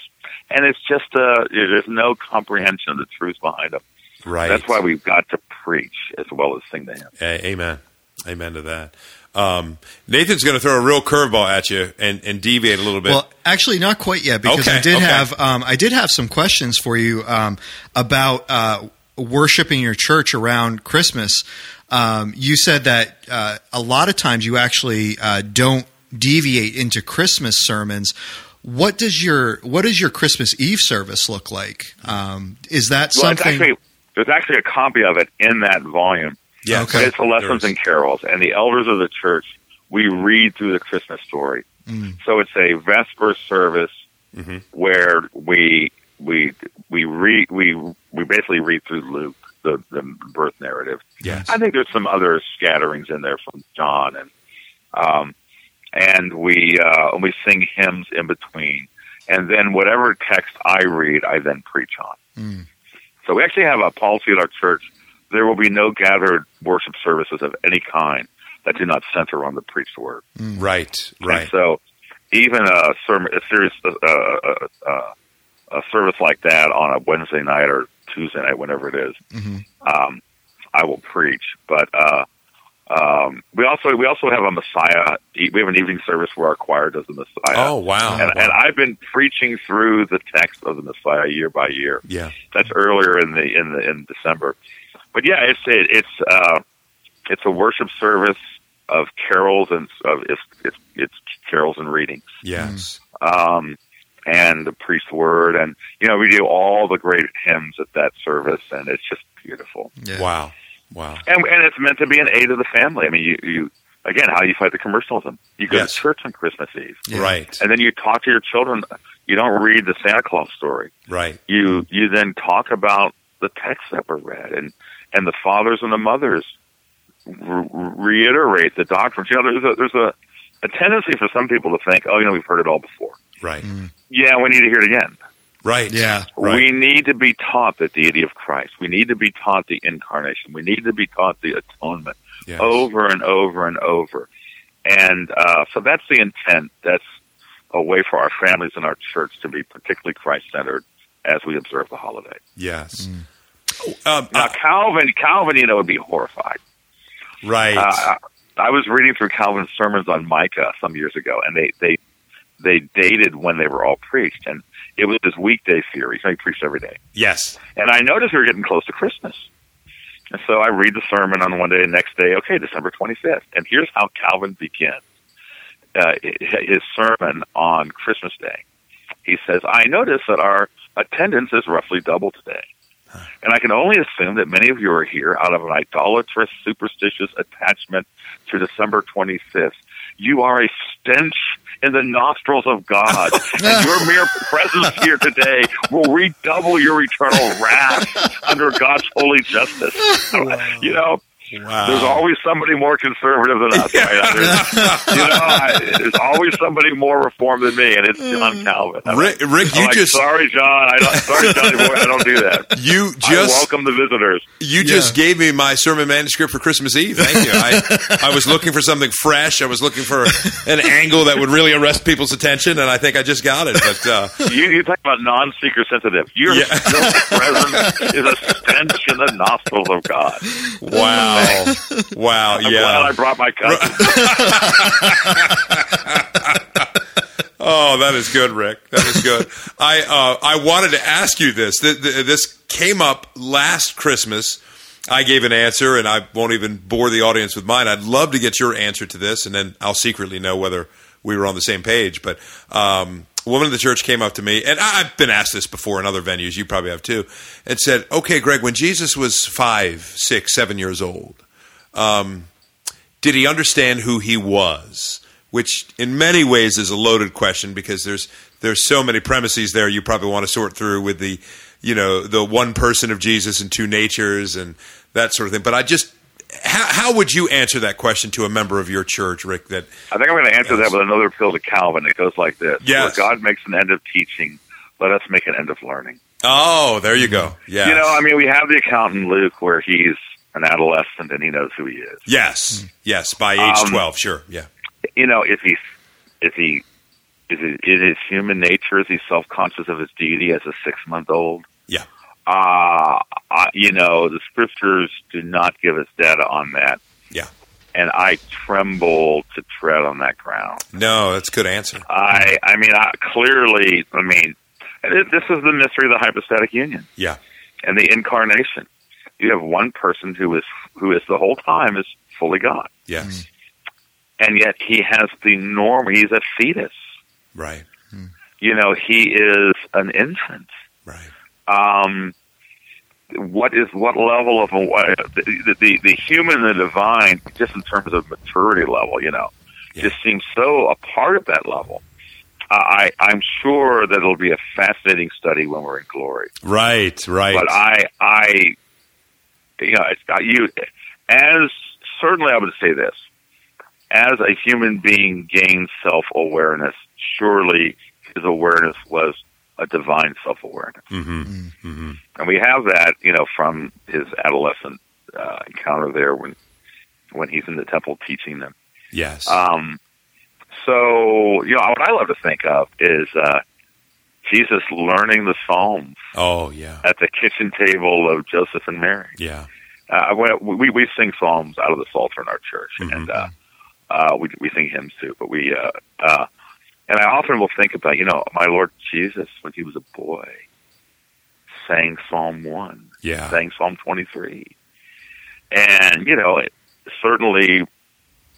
and it's just uh, there's no comprehension of the truth behind them. Right. That's why we've got to preach as well as sing to Him. A- amen. Amen to that. Um, Nathan's going to throw a real curveball at you and, and deviate a little bit. Well, actually, not quite yet because Okay, I did okay. have um, I did have some questions for you um, about uh, worshiping your church around Christmas. Um, you said that uh, a lot of times you actually uh, don't deviate into Christmas sermons. What does your what does your Christmas Eve service look like? Um, is that Well, it's something? actually, there's actually a copy of it in that volume. Yeah, okay. It's the lessons and carols, and the elders of the church. We read through the Christmas story, Mm. so it's a Vesper service Mhm. where we we we read we we basically read through Luke, the the birth narrative. Yes. I think there's some other scatterings in there from John, and um, and we uh, and we sing hymns in between, and then whatever text I read, I then preach on. Mm. So we actually have a policy at our church: there will be no gathered worship services of any kind that do not center on the preached word. Right, And right. so even a sermon, a serious, uh, uh, uh, a service like that on a Wednesday night or Tuesday night, whenever it is, Mhm. um, I will preach. But uh, um, we also we also have a Messiah. We have an evening service where our choir does the Messiah. Oh, wow. And, Wow. and I've been preaching through the text of the Messiah year by year. yeah. That's earlier in the in the in December. But yeah, it's it, it's uh, it's a worship service of carols and of it's it's, it's carols and readings Yes. um, and the priest's word, and you know we do all the great hymns at that service, and it's just beautiful. Yeah. Wow. Wow. And and it's meant to be an aid of the family. I mean, you you again, how do you fight the commercialism? You go Yes. to church on Christmas Eve, Yeah. Right. and then you talk to your children. You don't read the Santa Claus story. Right. You you then talk about the texts that were read, and and the fathers and the mothers re- reiterate the doctrines. You know, there's a there's a a tendency for some people to think, oh, you know, we've heard it all before. Right. Yeah, we need to hear it again. Right. Yeah. Right. We need to be taught the deity of Christ. We need to be taught the incarnation. We need to be taught the atonement Yes. over and over and over. And uh, so that's the intent. That's a way for our families and our church to be particularly Christ centered as we observe the holiday. Yes. Um, Now, uh, Calvin, Calvin, you know, would be horrified. right. Uh, I was reading through Calvin's sermons on Micah some years ago, and they they they dated when they were all preached, and it was his weekday series. He preached every day. yes. And I noticed we were getting close to Christmas. And so I read the sermon on one day, the next day, okay, December 25th. And here's how Calvin begins uh, his sermon on Christmas Day. He says, I notice that our attendance is roughly double today. And I can only assume that many of you are here out of an idolatrous, superstitious attachment to December 25th. You are a stench in the nostrils of God, and your mere presence here today will redouble your eternal wrath under God's holy justice. You know, Wow. there's always somebody more conservative than us, right? There's, you know, I, there's always somebody more reformed than me, and it's John Calvin. I'm Rick, Rick, I'm you like, just sorry, John. I don't, sorry, Johnny boy. I don't do that. you I just welcome the visitors. you just gave me my sermon manuscript for Christmas Eve. Thank you. I, I was looking for something fresh. I was looking for an angle that would really arrest people's attention, and I think I just got it. But uh, You, you talk about non-seeker sensitive. Your Yeah. presence is a stench in the nostrils of God. wow, wow, I'm glad yeah. I brought my cousin. Oh, that is good, Rick. That is good. I uh, I wanted to ask you this. Th- th- This came up last Christmas. I gave an answer, and I won't even bore the audience with mine. I'd love to get your answer to this, and then I'll secretly know whether we were on the same page. But um, a woman in the church came up to me, and I've been asked this before in other venues. You probably have too, and said, "Okay, Greg, when Jesus was five, six, seven years old, um, did he understand who he was?" Which, in many ways, is a loaded question because there's there's so many premises there you probably want to sort through with the you know the one person of Jesus and two natures and that sort of thing. But I just how, how would you answer that question to a member of your church, Rick? That I think I'm going to answer that with another appeal to Calvin. It goes like this: Yes. Where God makes an end of teaching, let us make an end of learning. oh, there you go. Yeah, You know, I mean, we have the account in Luke where he's an adolescent and he knows who he is. yes, yes, by age Um, twelve, sure, yeah, You know, if he's if he is it is his human nature is he self conscious of his deity as a six month old? Yeah. Uh, you know, the scriptures do not give us data on that. Yeah. and I tremble to tread on that ground. No, that's a good answer. I, I mean, I, clearly, I mean, this is the mystery of the hypostatic union Yeah. and the incarnation. You have one person who is who is the whole time is fully God, Yes. and yet he has the norm. He's a fetus. Right. You know, he is an infant. Right. Um, what is what level of the, the the human and the divine, just in terms of maturity level, you know, Yeah. just seems so a part of that level. I I'm sure that it'll be a fascinating study when we're in glory. Right. Right. But I I you know it's got you as certainly I would say this as a human being gains self awareness. Surely his awareness was a divine self awareness hmm hmm and we have that, you know, from his adolescent uh, encounter there when when he's in the temple teaching them. Yes. Um, so, you know, what I love to think of is uh, Jesus learning the Psalms oh, yeah. at the kitchen table of Joseph and Mary. Yeah. Uh, we we sing psalms out of the Psalter in our church, Mhm. and uh, uh, we we sing hymns too. But we uh, uh, and I often will think about, you know, my Lord Jesus when he was a boy sang Psalm one Yeah. sang Psalm 23. And, you know, it, certainly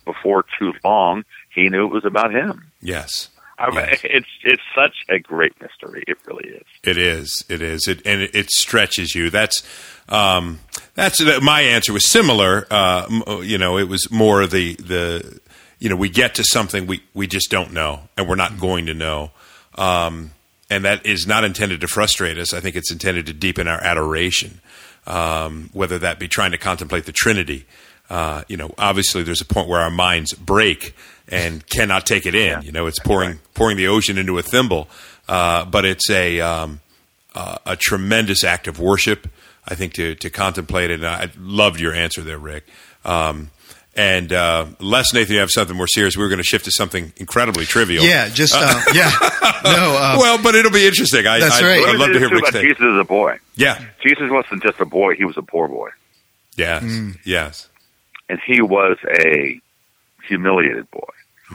before too long, he knew it was about him. Yes. I mean, Yes. it's it's such a great mystery. It really is. It is. It is. It and it, stretches you. That's um, that's my answer was similar. Uh, you know, it was more of the the you know we get to something we we just don't know and we're not going to know. Um, and that is not intended to frustrate us. I think it's intended to deepen our adoration, um, whether that be trying to contemplate the Trinity. Uh, you know, obviously, there's a point where our minds break and cannot take it in. Yeah. You know, it's pouring pouring the ocean into a thimble, uh, but it's a um, uh, a tremendous act of worship. I think to to contemplate it. And I loved your answer there, Rick. Um, and uh, Les Nathan, you have something more serious. We are going to shift to something incredibly trivial. Yeah, just uh, yeah. No, uh, Well, but it'll be interesting. I, That's I, right. I'd love to hear Rick's about take. Jesus as a boy. Yeah. Jesus wasn't just a boy; he was a poor boy, Yes. Mm. Yes. and he was a humiliated boy.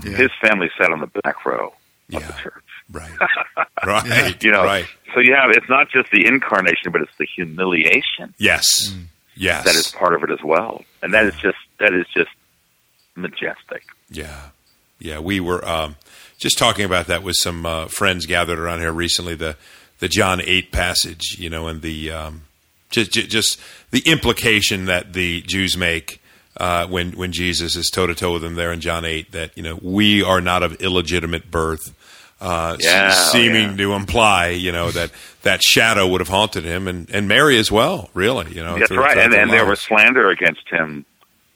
Yeah. His family sat on the back row of Yeah. the church. Right. Right. You know, Right. so you have it's not just the incarnation, but it's the humiliation Yes. Yes. that is part of it as well, and that is just that is just majestic. Yeah, yeah. We were um, just talking about that with some uh, friends gathered around here recently. The the John eight passage, you know, and the um, just just the implication that the Jews make uh, when when Jesus is toe to toe with them there in John eight that you know we are not of illegitimate birth. Uh, s- Yeah, oh, seeming yeah. to imply, you know, that that shadow would have haunted him and, and Mary as well. Really, you know, That's through- right, and, and there was slander against him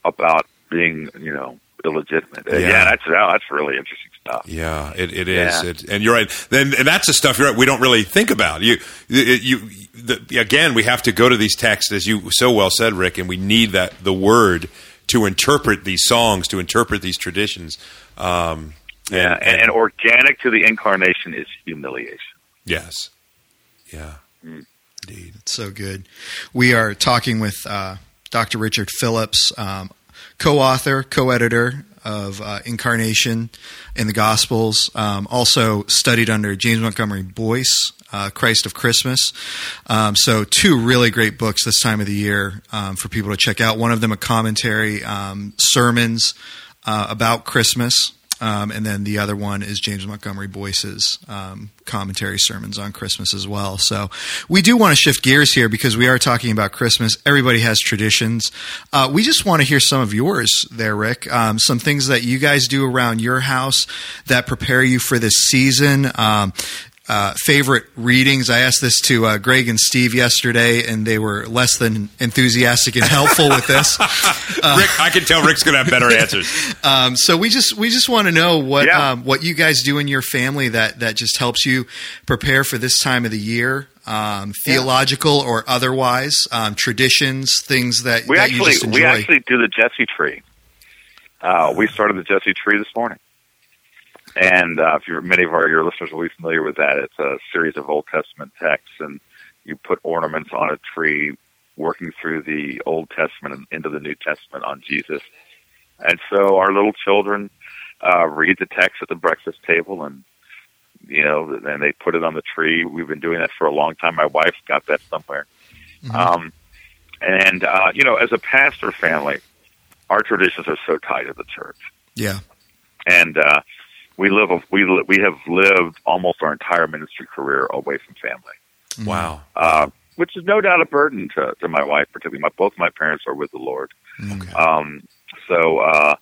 about being, you know, illegitimate. Yeah. Yeah, that's oh, that's really interesting stuff. Yeah, it, it is, Yeah. It, and you're right. Then and that's the stuff you're right. We don't really think about. You, you, you the, again, we have to go to these texts as you so well said, Rick, and we need that the word to interpret these songs, to interpret these traditions. Um, Yeah, and, and organic to the incarnation is humiliation. yes, yeah, Mm. indeed. It's so good. We are talking with uh, Dr. Richard Phillips, um, co-author, co-editor of uh, Incarnation in the Gospels. Um, also studied under James Montgomery Boice, uh, Christ of Christmas. Um, so two really great books this time of the year um, for people to check out. One of them a commentary, um, sermons uh, about Christmas. Um, and then the other one is James Montgomery Boice's um, commentary sermons on Christmas as well. So we do want to shift gears here because we are talking about Christmas. Everybody has traditions. Uh, we just want to hear some of yours there, Rick. Um, some things that you guys do around your house that prepare you for this season. Uh, favorite readings. I asked this to uh, Greg and Steve yesterday, and they were less than enthusiastic and helpful with this. Rick, I can tell Rick's going to have better answers. Um, so we just we just want to know what Yeah. um, what you guys do in your family that that just helps you prepare for this time of the year, um, theological or otherwise, um, traditions, things that, We that actually we actually do the Jesse tree. Uh, we started the Jesse tree this morning, and uh, if you're, many of our your listeners will be familiar with that. It's a series of Old Testament texts, and you put ornaments on a tree, working through the Old Testament and into the New Testament on Jesus. And so our little children uh, read the text at the breakfast table, and you know, and they put it on the tree. We've been doing that for a long time. My wife's got that somewhere. Mm-hmm. Um, and uh, you know, as a pastor family, our traditions are so tied to the church, Yeah. and uh, we live we li- we have lived almost our entire ministry career away from family Wow. uh, which is no doubt a burden to, to my wife, particularly. My, both my parents are with the Lord. Okay. Um, so uh,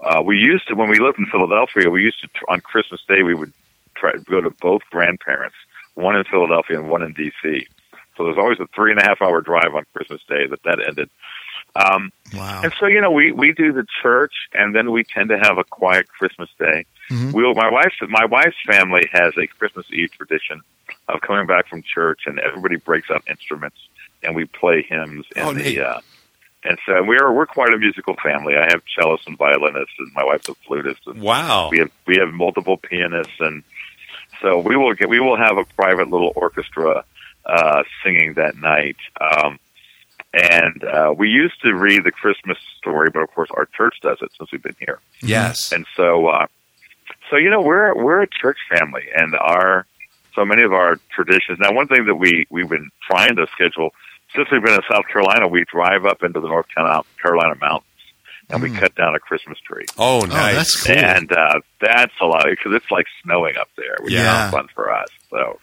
uh, we used to, when we lived in Philadelphia, we used to, on Christmas Day, we would try to go to both grandparents, one in Philadelphia and one in D.C. So there's always a three and a half hour drive on Christmas Day that that ended. Um, Wow. and so, you know, we, we do the church and then we tend to have a quiet Christmas day. Mhm. We'll, my wife's, my wife's family has a Christmas Eve tradition of coming back from church and everybody breaks out instruments and we play hymns in Oh, neat. the, uh, and so we're, we're quite a musical family. I have cellists and violinists and my wife's a flutist and Wow. we have, we have multiple pianists and so we will get, we will have a private little orchestra, uh, singing that night. Um, and uh, we used to read the Christmas story, but of course our church does it since we've been here. Yes. And so, uh, so you know, we're we're a church family, and our so many of our traditions. Now, one thing that we we've been trying to schedule since we've been in South Carolina, we drive up into the North Carolina, Carolina mountains, and we Mm. cut down a Christmas tree. Oh, Oh, nice. that's cool. And uh, that's a lot because it's like snowing up there, which Yeah. is fun for us. So,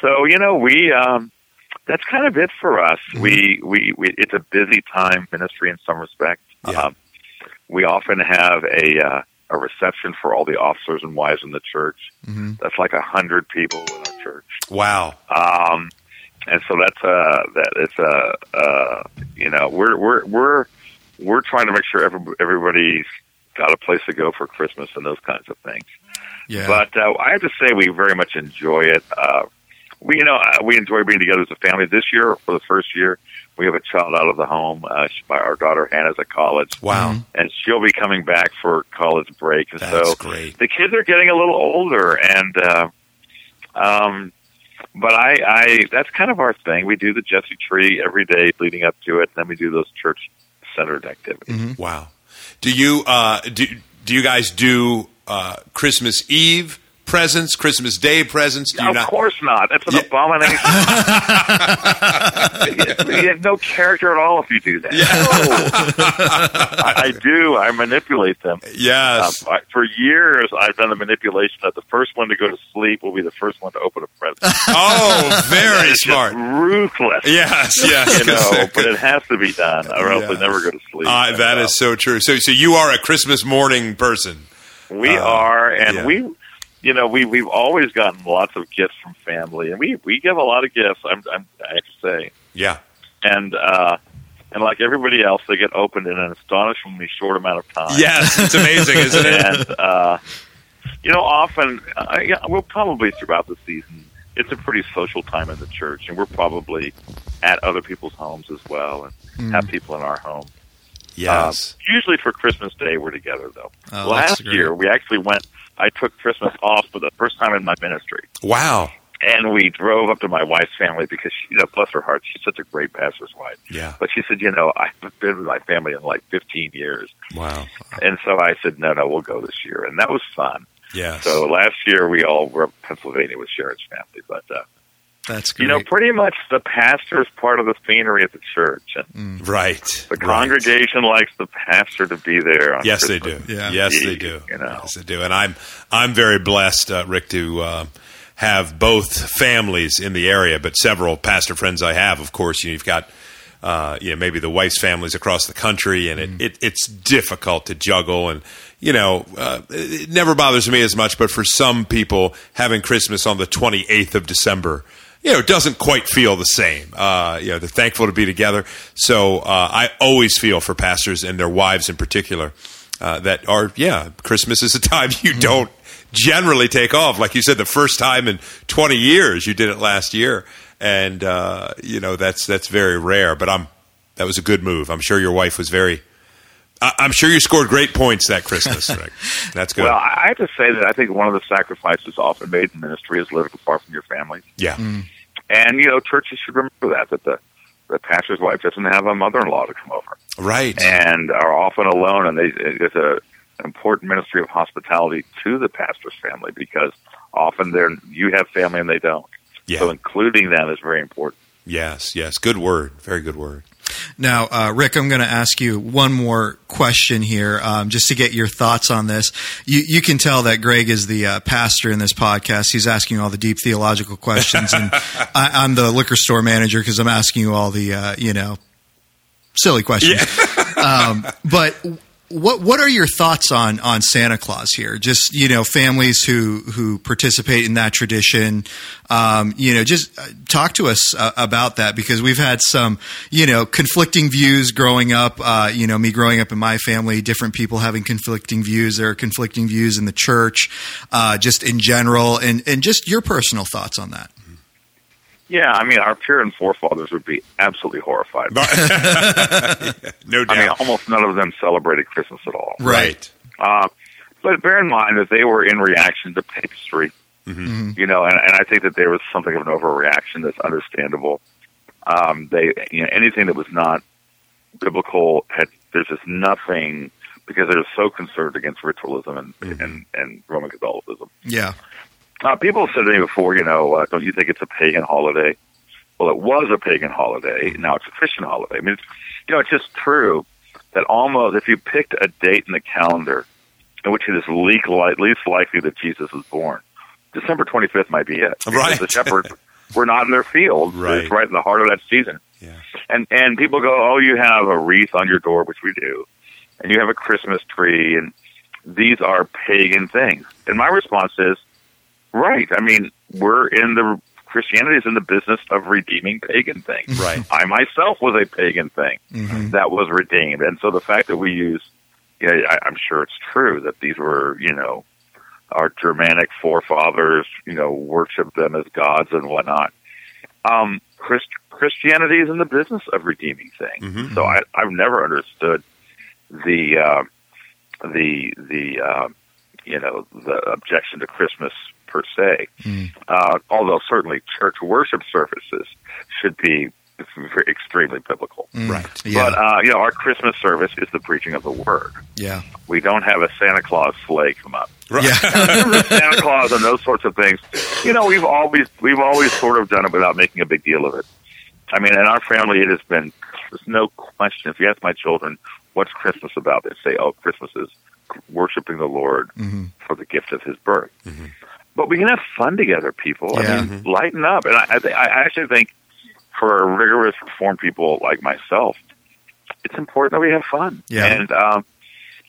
so you know, we um, that's kind of it for us. Mm-hmm. We, we we it's a busy time ministry in some respects. Yeah. Um, we often have a uh, a reception for all the officers and wives in the church. hmm That's like a hundred people in our church. Wow. Um, and so that's uh that it's uh, uh you know we're we're we're we're trying to make sure every, everybody's got a place to go for Christmas and those kinds of things. Yeah. But uh, I have to say we very much enjoy it. Uh, we you know uh, we enjoy being together as a family. This year, for the first year, we have a child out of the home. Uh, she, my, our daughter Hannah's at college, Wow. Mhm. and she'll be coming back for college break. And That's so great. the kids are getting a little older and uh um but I, I that's kind of our thing. We do the Jesse tree every day leading up to it, and then we do those church centered activities. Mhm. Wow. Do you uh, do do you guys do uh, Christmas Eve presents, Christmas Day presents? Do you of not? course not. That's an Yeah. abomination. you have no character at all if you do that. No. I, I do. I manipulate them. Yes. Um, I, for years, I've done the manipulation that the first one to go to sleep will be the first one to open a present. oh, very smart. ruthless. Yes, yes. you know, but it has to be done, or else Yes. they never go to sleep. Uh, that is so true. So, so you are a Christmas morning person. we uh, are, and yeah. we, you know, we we've always gotten lots of gifts from family, and we we give a lot of gifts. I'm, I'm I have to say, Yeah. and uh, and like everybody else, they get opened in an astonishingly short amount of time. Yes, it's amazing, isn't it? and uh, you know, often uh, yeah, we'll probably throughout the season. It's a pretty social time in the church, and we're probably at other people's homes as well, and have people in our home. Yes. Uh, usually for Christmas Day, we're together though. Oh, Last year, we actually went. I took Christmas off for the first time in my ministry, wow. and we drove up to my wife's family because, she, you know, bless her heart, she's such a great pastor's wife. Yeah. But she said, you know, I haven't been with my family in like 15 years, Wow. and so I said, no, no, we'll go this year, and that was fun. Yeah. So last year we all were up in Pennsylvania with Sharon's family, but uh, That's great. you know, pretty much the pastor is part of the scenery at the church, and right. the right. congregation likes the pastor to be there. On Yes, they do. Yeah. Yes, they do. You know. Yes, they do. And I'm I'm very blessed, uh, Rick, to uh, have both families in the area, but several pastor friends I have. Of course, you know, you've got. Uh, you know, maybe the wife's families across the country, and it, it it's difficult to juggle. And you know, uh, it never bothers me as much. But for some people, having Christmas on the twenty eighth of December, you know, it doesn't quite feel the same. Uh, you know, they're thankful to be together. So uh, I always feel for pastors and their wives in particular uh, that are, yeah, Christmas is a time you don't generally take off. Like you said, the first time in 20 years, you did it last year. And, uh, you know, that's, that's very rare, but I'm, that was a good move. I'm sure your wife was very, I'm sure you scored great points that Christmas. Rick. That's good. Well, I have to say that I think one of the sacrifices often made in ministry is living far from your family. yeah. And you know, churches should remember that that the the pastor's wife doesn't have a mother-in-law to come over, Right. and are often alone. And they, it's a an important ministry of hospitality to the pastor's family because often they're you have family and they don't. Yeah. So including them is very important. yes. Yes. Good word. Very good word. Now, uh, Rick, I'm going to ask you one more question here, um, just to get your thoughts on this. You, you can tell that Greg is the uh, pastor in this podcast. He's asking all the deep theological questions, and I, I'm the liquor store manager because I'm asking you all the, uh, you know, silly questions. um, but what what are your thoughts on on Santa Claus here? Just you know, families who who participate in that tradition. Um, you know, just uh, talk to us uh, about that because we've had some you know conflicting views growing up. Uh, you know, me growing up in my family, different people having conflicting views. There are conflicting views in the church, uh, just in general, and and just your personal thoughts on that. Yeah, I mean, our Puritan forefathers would be absolutely horrified. no I mean, almost none of them celebrated Christmas at all. right. Uh, but bear in mind that they were in reaction to papistry, Mm-hmm. you know, and, and I think that there was something of an overreaction that's understandable. Um, they, you know, anything that was not biblical had there's just nothing because they're so concerned against ritualism and Mm-hmm. and, and Roman Catholicism. Yeah, Uh, people have said to me before, you know, uh, don't you think it's a pagan holiday? Well, it was a pagan holiday. Now it's a Christian holiday. I mean, it's, you know, it's just true that almost if you picked a date in the calendar in which it is least, likely that Jesus was born, December 25th might be it. Right. The shepherds were not in their field. Right. It's right in the heart of that season. Yeah. And and people go, oh, you have a wreath on your door, which we do, and you have a Christmas tree, and these are pagan things. And my response is, right. I mean, we're in the Christianity is in the business of redeeming pagan things. Right. I myself was a pagan thing Mhm. that was redeemed, and so the fact that we use, you know, I, I'm sure it's true that these were, you know, our Germanic forefathers, you know, worshipped them as gods and whatnot. Um, Christ, Christianity is in the business of redeeming things. Mhm. So I, I've never understood the uh, the the uh, you know the objection to Christmas per se. Mm. Uh, although certainly church worship services should be extremely biblical. Mm. Right. Yeah, But uh, you know, our Christmas service is the preaching of the word. yeah, We don't have a Santa Claus sleigh come up. Right. yeah. Santa Claus and those sorts of things. You know, we've always we've always sort of done it without making a big deal of it. I mean, in our family, it has been there's no question. If you ask my children, "What's Christmas about?" they say, "Oh, Christmas is worshiping the Lord Mhm. for the gift of His birth." But we can have fun together, people. Yeah. I mean, lighten up. And I, I, th- I actually think for rigorous reform people like myself, it's important that we have fun. Yeah. And um,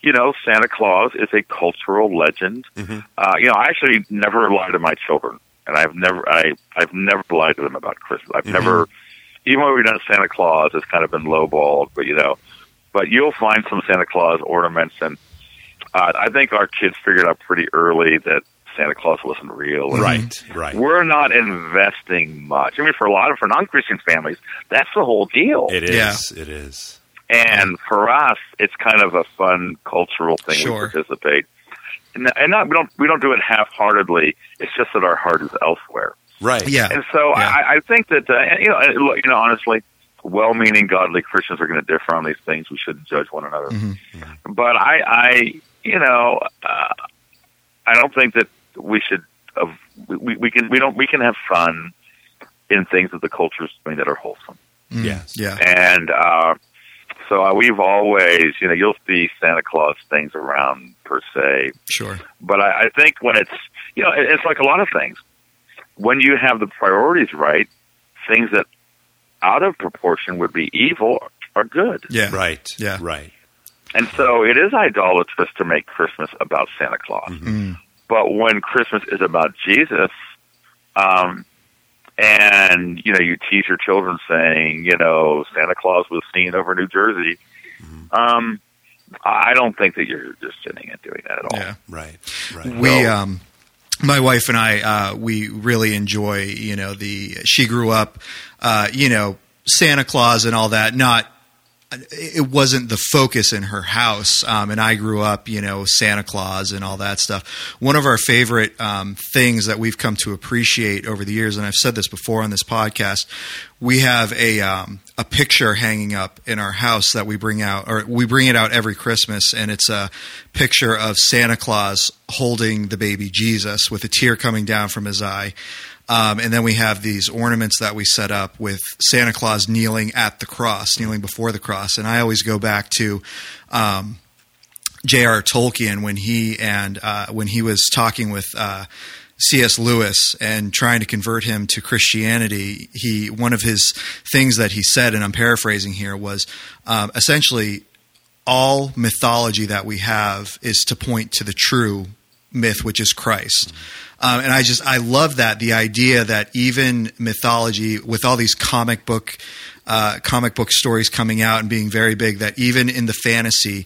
you know, Santa Claus is a cultural legend. Mhm. Uh, you know, I actually never lie to my children, and I've never, I, I've never lied to them about Christmas. I've never, even when we've done Santa Claus, it's kind of been lowballed, but you know, but you'll find some Santa Claus ornaments, and uh, I think our kids figured out pretty early that Santa Claus wasn't real. And Right. Right. We're not investing much. I mean, for a lot of for non-Christian families, that's the whole deal. It is. Yeah. It is. And for us, it's kind of a fun cultural thing. Sure. We participate, and, and not we don't we don't do it half-heartedly. It's just that our heart is elsewhere. Right. Yeah. And so Yeah. I, I think that uh, you know look, you know honestly, well-meaning godly Christians are going to differ on these things. We shouldn't judge one another. Mhm. But I, I you know, uh, I don't think that we should. Uh, we, we can we don't we can have fun in things that the culture's doing that are wholesome. Mm. Yes. Yeah. And uh, so uh, we've always, you know, you'll see Santa Claus things around per se, Sure. but I, I think when it's, you know, it- it's like a lot of things. When you have the priorities right, things that out of proportion would be evil are good. Yeah. Right. Yeah. Right. And so it is idolatrous to make Christmas about Santa Claus. Mm. But when Christmas is about Jesus, um, and you know, you tease your children saying, you know, Santa Claus was seen over New Jersey. Um, I don't think that you're just sitting and doing that at all. Yeah. Right. Right. We, So- um, my wife and I, uh, we really enjoy, you know, the, she grew up, uh, you know, Santa Claus and all that, not it wasn't the focus in her house. Um, and I grew up, you know, Santa Claus and all that stuff. One of our favorite um, things that we've come to appreciate over the years, and I've said this before on this podcast, we have a um, a picture hanging up in our house that we bring out, or we bring it out every Christmas, and it's a picture of Santa Claus holding the baby Jesus with a tear coming down from his eye. Um, and then we have these ornaments that we set up with Santa Claus kneeling at the cross, kneeling before the cross. And I always go back to um, J.R. Tolkien when he and uh, when he was talking with. Uh, C.S. Lewis and trying to convert him to Christianity, he one of his things that he said, and I'm paraphrasing here, was um, essentially all mythology that we have is to point to the true myth, which is Christ. Um, and I just I love that the idea that even mythology with all these comic book uh, comic book stories coming out and being very big, that even in the fantasy,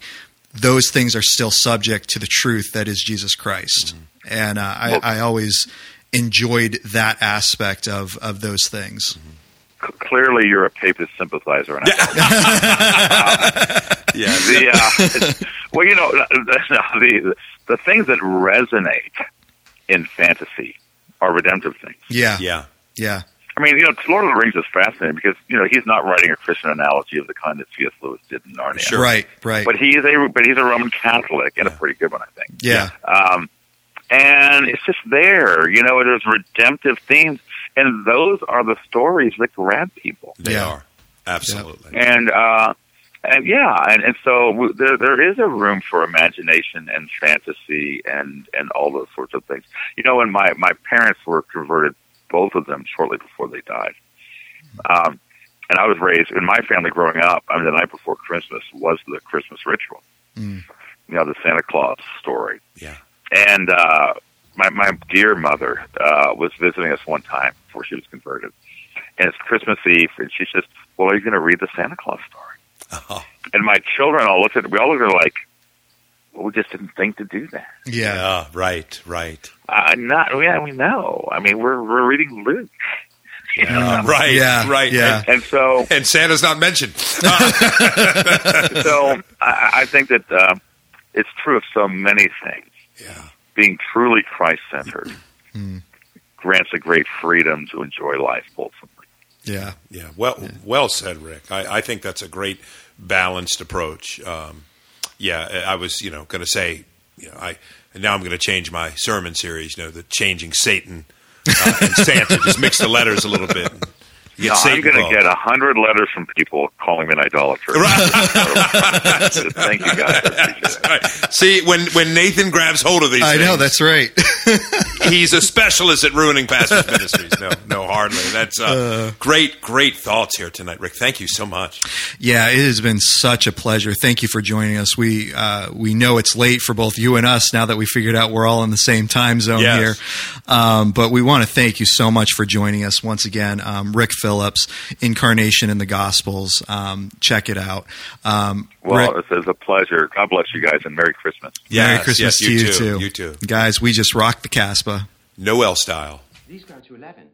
those things are still subject to the truth that is Jesus Christ. Mm-hmm. And uh, I, I, always enjoyed that aspect of of those things. Mm-hmm clearly you're a papist sympathizer. And yeah. yeah. The, uh, well, you know, the, the things that resonate in fantasy are redemptive things. Yeah. Yeah. Yeah. I mean, you know, Lord of the Rings is fascinating because you know he's not writing a Christian analogy of the kind that C.S. Lewis did in Narnia. Sure. Right, right. But he's a but he's a Roman Catholic and yeah. a pretty good one, I think. Yeah. Um, and it's just there, you know. There's redemptive themes, and those are the stories that grab people. They yeah. are absolutely. And uh, and yeah, and, and so there there is a room for imagination and fantasy and and all those sorts of things. You know, when my my parents were converted, both of them shortly before they died. Um, and I was raised in my family growing up. I mean, the night before Christmas was the Christmas ritual. Mm. You know, the Santa Claus story. Yeah. And uh, my my dear mother uh, was visiting us one time before she was converted, and it's Christmas Eve, and she says, "Well, are you going to read the Santa Claus story?" Oh. And my children all looked at we all looked at like, well, we just didn't think to do that. Yeah, yeah right, right. Uh, not yeah, we know. I mean, we're we're reading Luke. Yeah, right, yeah, right. Yeah, and, and, so and Santa's not mentioned. so I, I think that uh, it's true of so many things. Yeah, being truly Christ centered mm. grants a great freedom to enjoy life fulsomely. Yeah, yeah. Well, yeah. well said, Rick. I, I, think that's a great balanced approach. Um, yeah, I was, you know, going to say, you know, I and now I'm going to change my sermon series. You know, the changing Satan uh, and Santa. Just mix the letters a little bit. No, I'm going to get a hundred letters from people calling me an idolater. Thank you guys. Right. See, when when Nathan grabs hold of these, I things, know that's right. he's a specialist at ruining pastors' ministries. No, no, hardly. That's uh, uh, great, great thoughts here tonight, Rick. Thank you so much. Yeah, it has been such a pleasure. Thank you for joining us. We uh, we know it's late for both you and us now that we figured out we're all in the same time zone yes. here. Um, but we want to thank you so much for joining us once again, um, Rick Phillips, Incarnation in the Gospels. Um, check it out. Um, well, Rick, it's a pleasure. God bless you guys, and Merry Christmas. Yes, Merry Christmas yes, to you, you too. too. You too, guys. We just rocked the Caspa. Noel style. Please go to eleven.